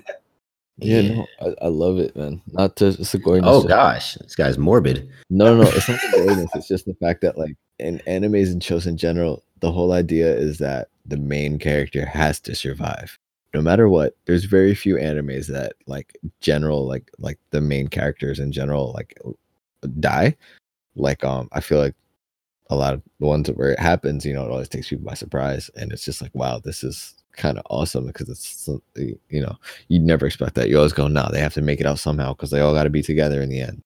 Yeah, no, I, I love it, man. Not to it's the goriness. Oh gosh, this guy's morbid. No, no, no. It's not the goriness. It's just the fact that, like, in animes and shows in general, the whole idea is that the main character has to survive, no matter what. There's very few animes that, like, general, like, like the main characters in general, like, die. Like, um, I feel like a lot of the ones where it happens, you know, it always takes people by surprise, and it's just like, wow, this is kind of awesome because it's, you know, you'd never expect that. You always go, no, they have to make it out somehow because they all got to be together in the end.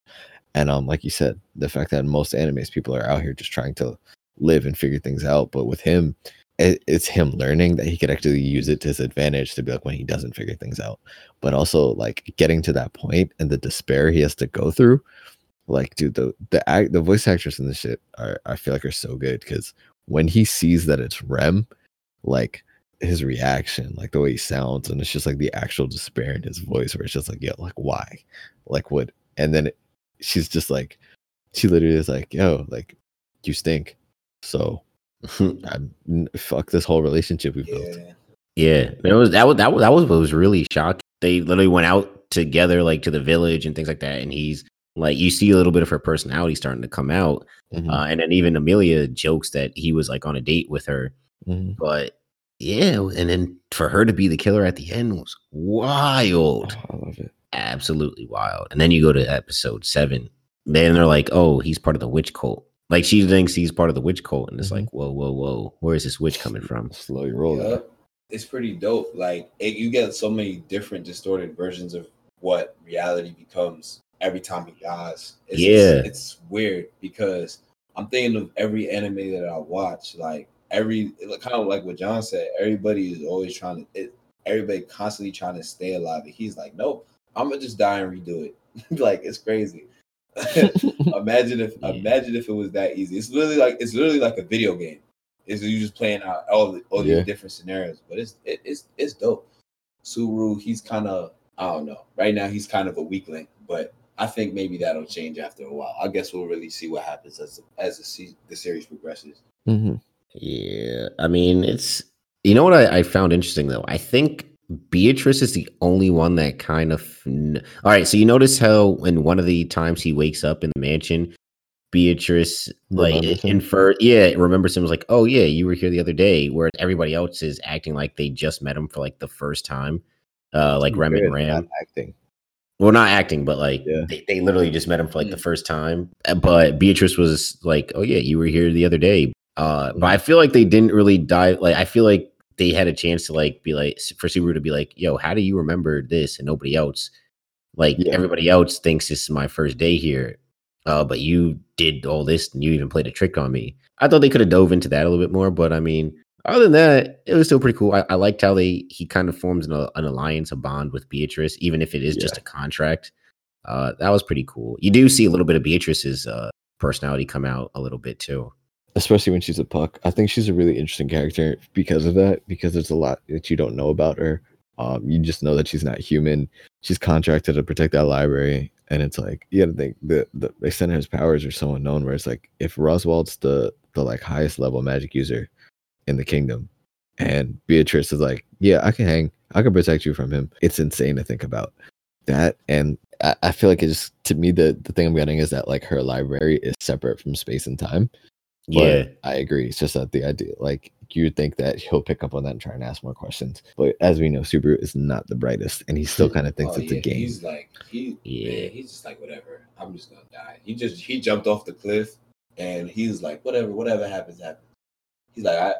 And um, like you said, the fact that most animes people are out here just trying to live and figure things out, but with him, it, it's him learning that he could actually use it to his advantage to be like when he doesn't figure things out, but also like getting to that point and the despair he has to go through. Like, dude, the the act, the voice actors in this shit are I feel like are so good because when he sees that it's Rem, like his reaction, like the way he sounds, and it's just like the actual despair in his voice, where it's just like, yeah like why, like what? And then it, she's just like, she literally is like, yo, like you stink. So I'm fuck this whole relationship we built. Yeah. Yeah, it was that was that was that was what was really shocking. They literally went out together, like to the village and things like that. And he's like, you see a little bit of her personality starting to come out. Mhm, Uh, and then even Emilia jokes that he was like on a date with her. mhm. But yeah, and then for her to be the killer at the end was wild, Oh, I love it. absolutely wild. And then you go to episode seven. Then they're like, oh, he's part of the witch cult. Like she thinks he's part of the witch cult, and it's Mhm. like, whoa, whoa, whoa, where is this witch coming from? Slowly roll that. Yup. It's pretty dope. Like it, you get so many different distorted versions of what reality becomes every time he dies. It's, Yeah. it's, it's weird because I'm thinking of every anime that I watch. Like every, kind of like what John said. Everybody is always trying to. It, everybody constantly trying to stay alive. And he's like, nope, I'm gonna just die and redo it. like it's crazy. imagine if Yeah. imagine if it was that easy. It's literally like it's literally like a video game. Is you just playing out all the all Yeah. these different scenarios, but it's it, it's it's dope. Suru, he's kind of I don't know. Right now, he's kind of a weakling, but I think maybe that'll change after a while. I guess we'll really see what happens as as the, se- the series progresses. Mhm. Yeah, I mean, it's you know what I, I found interesting though. I think Beatrice is the only one that kind of. kn- All right, so you notice how in one of the times he wakes up in the mansion, Beatrice like infer, yeah, remembers him was like, oh yeah, you were here the other day. Where everybody else is acting like they just met him for like the first time, uh, like Rem and at Ram. acting. Well, not acting, but like Yeah. they, they literally just met him for like the Mm. first time. Uh, But Beatrice was like, "Oh yeah, you were here the other day." Uh, but. I feel like they didn't really dive. Like I feel like they had a chance to like be like for Subaru to be like, "Yo, how do you remember this?" and nobody else. Like Yeah. everybody else thinks this is my first day here, uh, but you did all this and you even played a trick on me. I thought they could have dove into that a little bit more, but I mean, other than that, it was still pretty cool. I, I liked how they he kind of forms an, an alliance, a bond with Beatrice, even if it is just a contract. Uh, that was pretty cool. You do see a little bit of Beatrice's uh, personality come out a little bit too. especially when she's a puck. I think she's a really interesting character because of that. Because there's a lot that you don't know about her. Um, you just know that she's not human. She's contracted to protect that library, and it's like you got to think the the extent of his powers are so unknown. Where it's like if Roswaal's the the like highest level magic user in the kingdom, and Beatrice is like, yeah, I can hang, I can protect you from him. It's insane to think about that, and I, I feel like it just to me the the thing I'm getting is that like her library is separate from space and time. But Yeah, I agree. It's just that the idea, like you would think that he'll pick up on that and try and ask more questions. But as we know, Subaru is not the brightest, and he still kind of thinks Oh, it's yeah, a game. He's like he Yeah. yeah. he's just like whatever. I'm just gonna die. He just he jumped off the cliff and he's like whatever whatever happens happens. He's like I.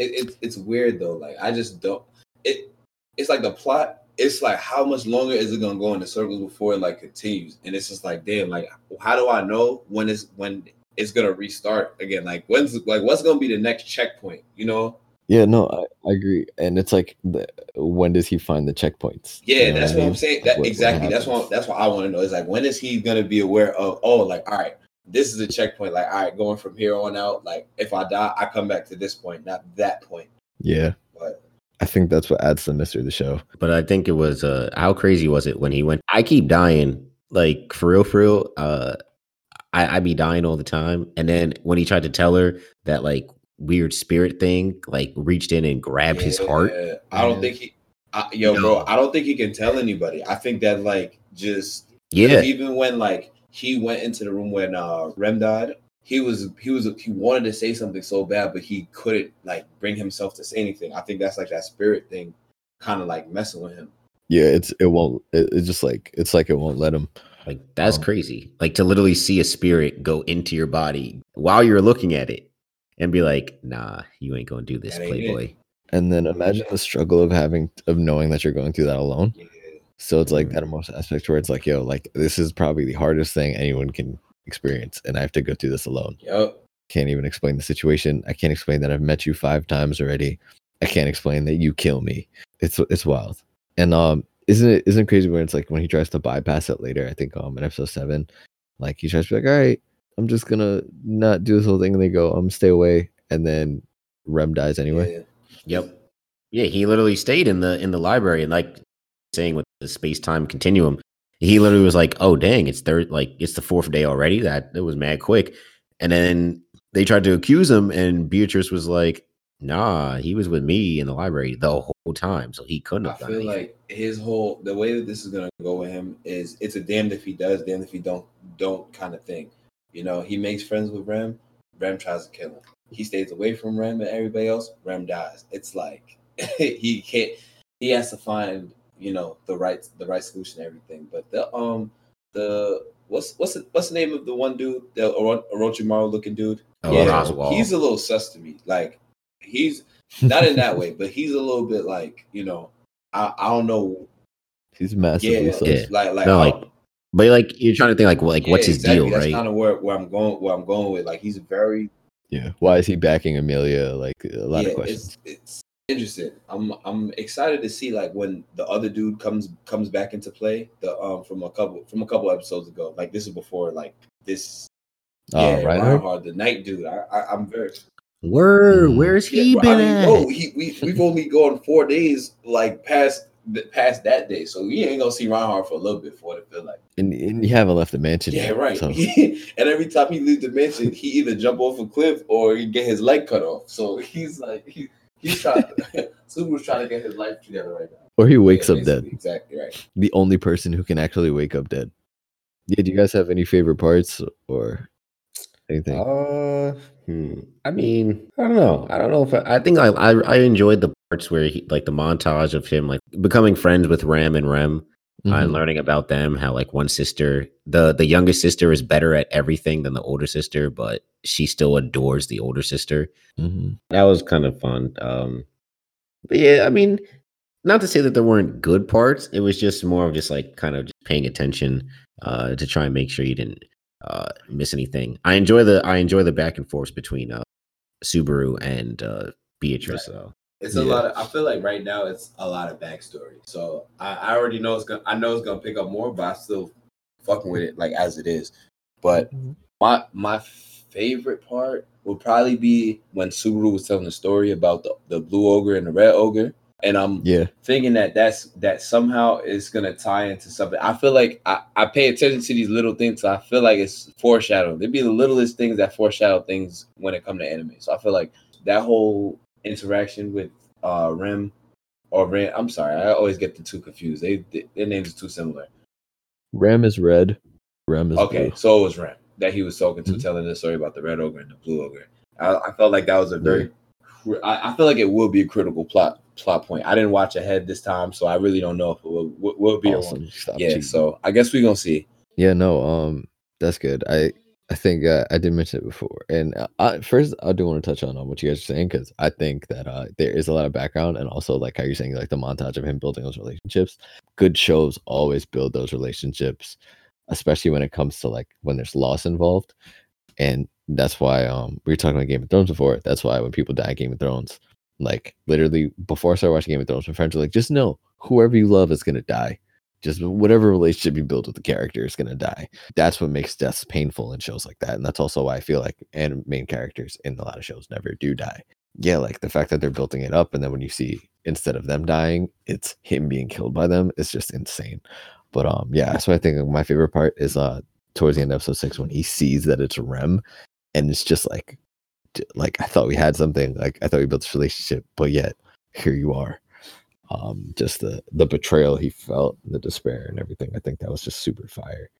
it, it's it's weird though. Like I just don't. It it's like the plot. It's like how much longer is it gonna go in the circles before it like continues? And it's just like, damn, like how do I know when it's when it's gonna restart again? Like when's like what's gonna be the next checkpoint? You know? Yeah, no, I, I agree. And it's like, the, when does he find the checkpoints? Yeah, You know that's I what I'm saying. That what- what exactly. That's what that's what I want to know. Is like when is he gonna be aware of? Oh, like all right, this is a checkpoint. Like all right, going from here on out. Like if I die, I come back to this point, not that point. Yeah, But I think that's what adds the mystery to the show. But I think it was uh how crazy was it when he went I keep dying. Like for real, for real. Uh I, I be dying all the time. And then when he tried to tell her that like weird spirit thing, like reached in and grabbed his heart. Yeah, I don't think he. I, yo, No. bro, I don't think he can tell anybody. I think that like just Yeah. even when like he went into the room when uh Rem died, he was he was he wanted to say something so bad, but he couldn't like bring himself to say anything. I think that's like that spirit thing, kind of like messing with him. Yeah, it's it won't. It, it's just like it's like it won't let him. Like that's Oh. crazy. Like to literally see a spirit go into your body while you're looking at it and be like, nah, you ain't gonna do this, That it. Playboy. And then imagine the struggle of having of knowing that you're going through that alone. Yeah. So it's like that emotional aspect where it's like, yo, like this is probably the hardest thing anyone can experience, and I have to go through this alone. Yep. Can't even explain the situation. I can't explain that I've met you five times already. I can't explain that you kill me. It's it's wild. And um, isn't it isn't it crazy when it's like when he tries to bypass it later? I think um in episode seven, like he tries to be like, all right, I'm just gonna not do this whole thing, and they go, um, stay away, and then Rem dies anyway. Yeah. Yep. Yeah, he literally stayed in the in the library and like saying with the space time continuum, he literally was like, "Oh dang, it's third like it's the fourth day already." That it was mad quick. And then they tried to accuse him, and Beatrice was like, "Nah, he was with me in the library the whole time, so he couldn't I done feel anything." like his whole the way that this is gonna go with him is it's a damned if he does, damned if he don't don't kind of thing. You know, he makes friends with Rem, Rem tries to kill him. He stays away from Rem and everybody else, Rem dies. It's like he can't he has to find, you know, the right the right solution to everything. But the um the what's what's the, what's the name of the one dude, the Oro- Orochimaru looking dude? Oh, Yeah, Oswald. he's a little sus to me. Like he's not in that way, but he's a little bit like you know, I, I don't know. He's massively Yeah, sus. Yeah. like like, No, like, but like you're trying to think like, well, like what's his exactly. deal, That's right? kind of where, where I'm going. Where I'm going with like he's very Yeah. Why is he backing Emilia? Like a lot yeah. of questions. It's it's interesting. I'm I'm excited to see like when the other dude comes comes back into play. The um from a couple from a couple episodes ago. Like this is before like this. Oh, yeah, Reinhard? Reinhard, the knight dude. I, I I'm very Word, Mm. where's he Yeah, been I mean, at? whoa, he, we we've only gone four days like past past that day, so we ain't gonna see Reinhard for a little bit for what it feel like. And, and you haven't left the mansion. Yeah, yet, right. so- and every time he leaves the mansion, he either jump off a cliff or he get his leg cut off. So he's like he he's trying. Subaru's trying to get his life together right now. or he wakes Yeah, up dead. Exactly right. The only person who can actually wake up dead. Yeah. Do you guys have any favorite parts or anything? Uh, hmm. I mean, I don't know. I don't know if I, I think I, I I enjoyed the parts where he like the montage of him like becoming friends with Ram and Rem uh, and learning about them. How like one sister, the the youngest sister, is better at everything than the older sister, but she still adores the older sister. Mhm. That was kind of fun. Um, but yeah, I mean, not to say that there weren't good parts. It was just more of just like kind of just paying attention uh, to try and make sure you didn't uh, miss anything. I enjoy the I enjoy the back and forth between uh, Subaru and uh, Beatrice. Though. It's a Yeah. lot of. I feel like right now it's a lot of backstory. So I, I already know it's gonna. I know it's gonna pick up more, but I still fucking with it like as it is. But mm-hmm. my my favorite part would probably be when Subaru was telling the story about the, the blue ogre and the red ogre, and I'm Yeah. thinking that that's that somehow is gonna tie into something. I feel like I, I pay attention to these little things, so I feel like it's foreshadowing. There'd be the littlest things that foreshadow things when it come to anime. So I feel like that whole interaction with uh Rem or Ren. I'm sorry, I always get the two confused. They, they their names are too similar. Ram is red. Ram is Okay, blue. so it was Rem that he was talking to, Mhm. telling the story about the red ogre and the blue ogre. I, I felt like that was a very, I, I feel like it will be a critical plot plot point. I didn't watch ahead this time, so I really don't know if it will, will, will be a one. Awesome. Stop Yeah, cheating. so I guess we're gonna see. Yeah, no, um, that's good. I I think uh, I did mention it before, and uh, I, first I do want to touch on, on what you guys are saying because I think that uh, there is a lot of background, and also like how you're saying, like the montage of him building those relationships. Good shows always build those relationships, especially when it comes to like when there's loss involved, and that's why um we were talking about Game of Thrones before. That's why when people die Game of Thrones, like literally before I started watching Game of Thrones, my friends were like, just know whoever you love is gonna die just whatever relationship you build with the character is going to die. That's what makes deaths painful in shows like that. And that's also why I feel like and main characters in a lot of shows never do die. Yeah, like the fact that they're building it up and then when you see instead of them dying, it's him being killed by them, it's just insane. But um yeah, so I think my favorite part is uh towards the end of episode 6 when he sees that it's Rem and it's just like like I thought we had something, like I thought we built this relationship, but yet here you are um, just the the betrayal he felt, the despair and everything. I think that was just super fire.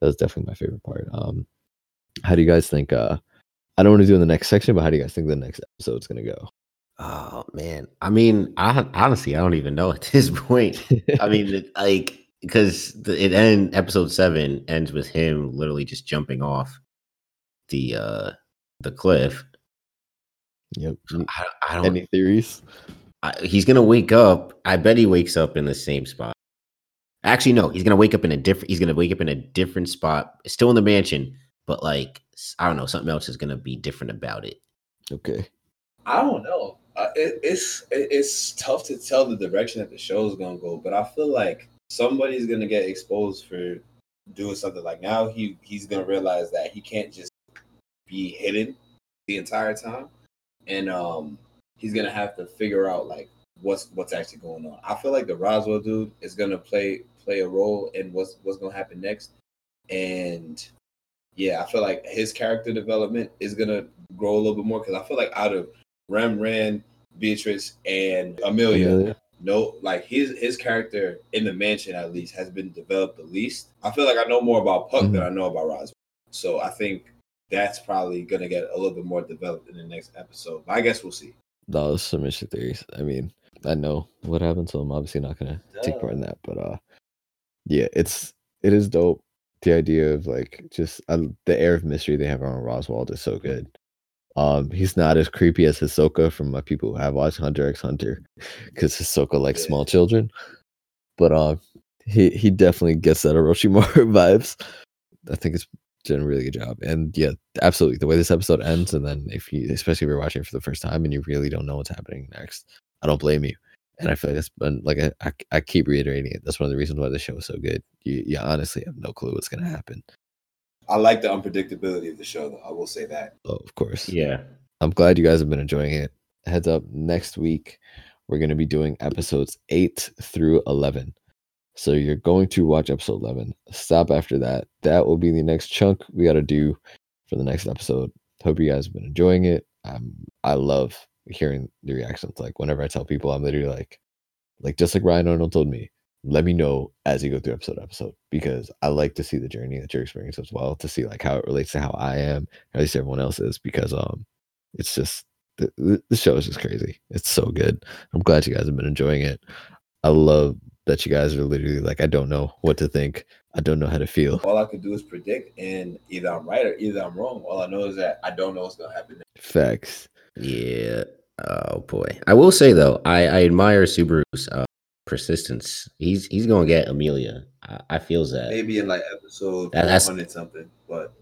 That was definitely my favorite part. Um, how do you guys think? Uh, I don't want to do in the next section, but how do you guys think the next episode's gonna go? Oh man, I mean, I honestly I don't even know at this point. I mean, like because it end episode seven ends with him literally just jumping off the uh the cliff. Yep. I, I don't. Any theories? He's gonna wake up. I bet he wakes up in the same spot. Actually, no, he's gonna wake up in a different. He's gonna wake up in a different spot, still in the mansion, but like I don't know, something else is gonna be different about it. Okay. I don't know. Uh, it, it's it, it's tough to tell the direction that the show is gonna go, but I feel like somebody's gonna get exposed for doing something like now. He he's gonna realize that he can't just be hidden the entire time, and um he's gonna have to figure out like what's what's actually going on. I feel like the Roswaal dude is gonna play play a role in what's what's gonna happen next, and yeah, I feel like his character development is gonna grow a little bit more because I feel like out of Rem Rand, Beatrice, and Emilia, Emilia, no, like his his character in the mansion at least has been developed the least. I feel like I know more about Puck mm-hmm. than I know about Roswaal. so I think that's probably gonna get a little bit more developed in the next episode. But I guess we'll see those submission theories. I mean, I know what happened, so I'm obviously not gonna take part in that. But uh, yeah, it's it is dope. The idea of like just uh, the air of mystery they have around Roswaal is so good. Um, he's not as creepy as Hisoka from my people who have watched Hunter x Hunter, because Hisoka likes yeah. small children. But um, he he definitely gets that Orochimaru vibes. I think it's done a really good job. And yeah, absolutely. The way this episode ends, and then if you, especially if you're watching it for the first time and you really don't know what's happening next, I don't blame you. And I feel like that's been like I, I, I keep reiterating it. That's one of the reasons why the show is so good. You, you honestly have no clue what's gonna happen. I like the unpredictability of the show, though. I will say that. Oh, of course. Yeah. I'm glad you guys have been enjoying it. Heads up, next week we're going to be doing episodes 8 through 11. So you're going to watch episode 11. Stop after that. That will be the next chunk we got to do for the next episode. Hope you guys have been enjoying it. Um, I love hearing the reactions. Like whenever I tell people, I'm literally like, like just like Ryan Arnold told me, let me know as you go through episode episode because I like to see the journey that you're experiencing as well to see like how it relates to how I am, at least everyone else is because um, it's just the, the show is just crazy. It's so good. I'm glad you guys have been enjoying it. I love that you guys are literally like, I don't know what to think. I don't know how to feel. All I could do is predict, and either I'm right or either I'm wrong. All I know is that I don't know what's gonna happen. Next. Facts. Yeah. Oh boy. I will say though, I, I admire Subaru's uh, persistence. He's he's gonna get Emilia. I, I feels that maybe in like episode that, something, but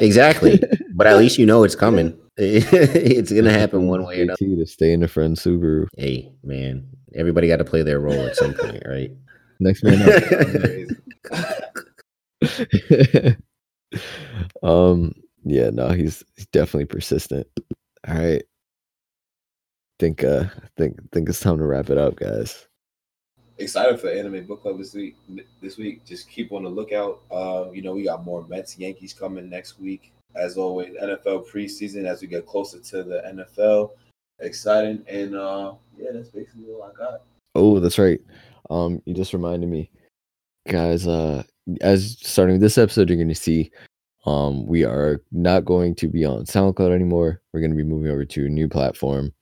exactly. but at least you know it's coming. it's gonna happen one way or another. To stay in the friend Subaru. Hey man, everybody got to play their role at some point, right? Next man up. um. Yeah. No. He's, he's definitely persistent. All right. Think. Uh. Think. Think it's time to wrap it up, guys. Excited for anime book club this week. This week, just keep on the lookout. Uh, you know, we got more Mets, Yankees coming next week. As always, NFL preseason as we get closer to the NFL exciting. And uh, yeah, that's basically all I got. Oh, that's right. Um, you just reminded me, guys. Uh, as starting this episode, you're going to see, um, we are not going to be on SoundCloud anymore. We're going to be moving over to a new platform.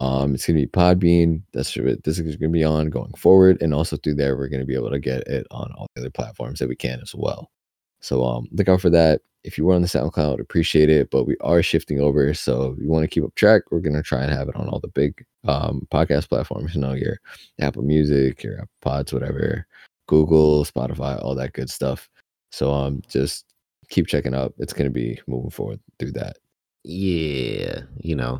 Um, it's going to be Podbean. That's this is going to be on going forward, and also through there, we're going to be able to get it on all the other platforms that we can as well. So um, look out for that if you were on the SoundCloud, appreciate it. But we are shifting over, so if you want to keep up track, we're gonna try and have it on all the big um, podcast platforms. You know, your Apple Music, your Apple Pods, whatever, Google, Spotify, all that good stuff. So um, just keep checking up. It's gonna be moving forward through that. Yeah, you know.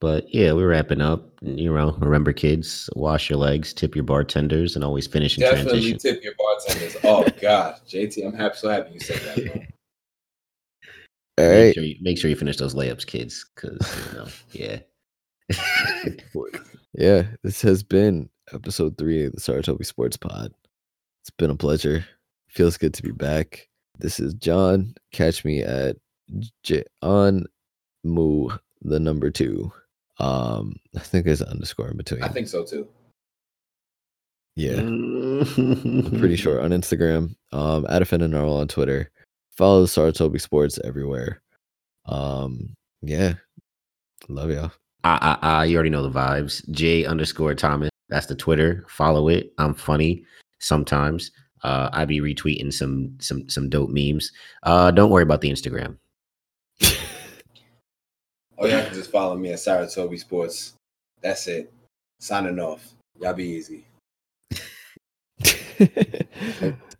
But yeah, we're wrapping up. You know, remember, kids, wash your legs, tip your bartenders, and always finish in Definitely transition. tip your bartenders. Oh God, JT, I'm happy, so happy you said that. Bro. All Make right. sure, you, make sure you finish those layups, kids, because you know, yeah. Yeah, this has been episode three of the Saratobi Sports Pod. It's been a pleasure. Feels good to be back. This is John. Catch me at J- on Moo the number two. Um, I think there's an underscore in between. I think so too. yeah, Mm. pretty sure on Instagram. Um, at Narwhal on Twitter. Follow the Saratobi Sports everywhere. Um, yeah, love y'all. Ah, ah, ah, you already know the vibes. J underscore Thomas. That's the Twitter. Follow it. I'm funny sometimes. Uh, I be retweeting some some some dope memes. Uh, don't worry about the Instagram. Oh, y'all can just follow me at Saratobi Sports. That's it. Signing off. Y'all be easy.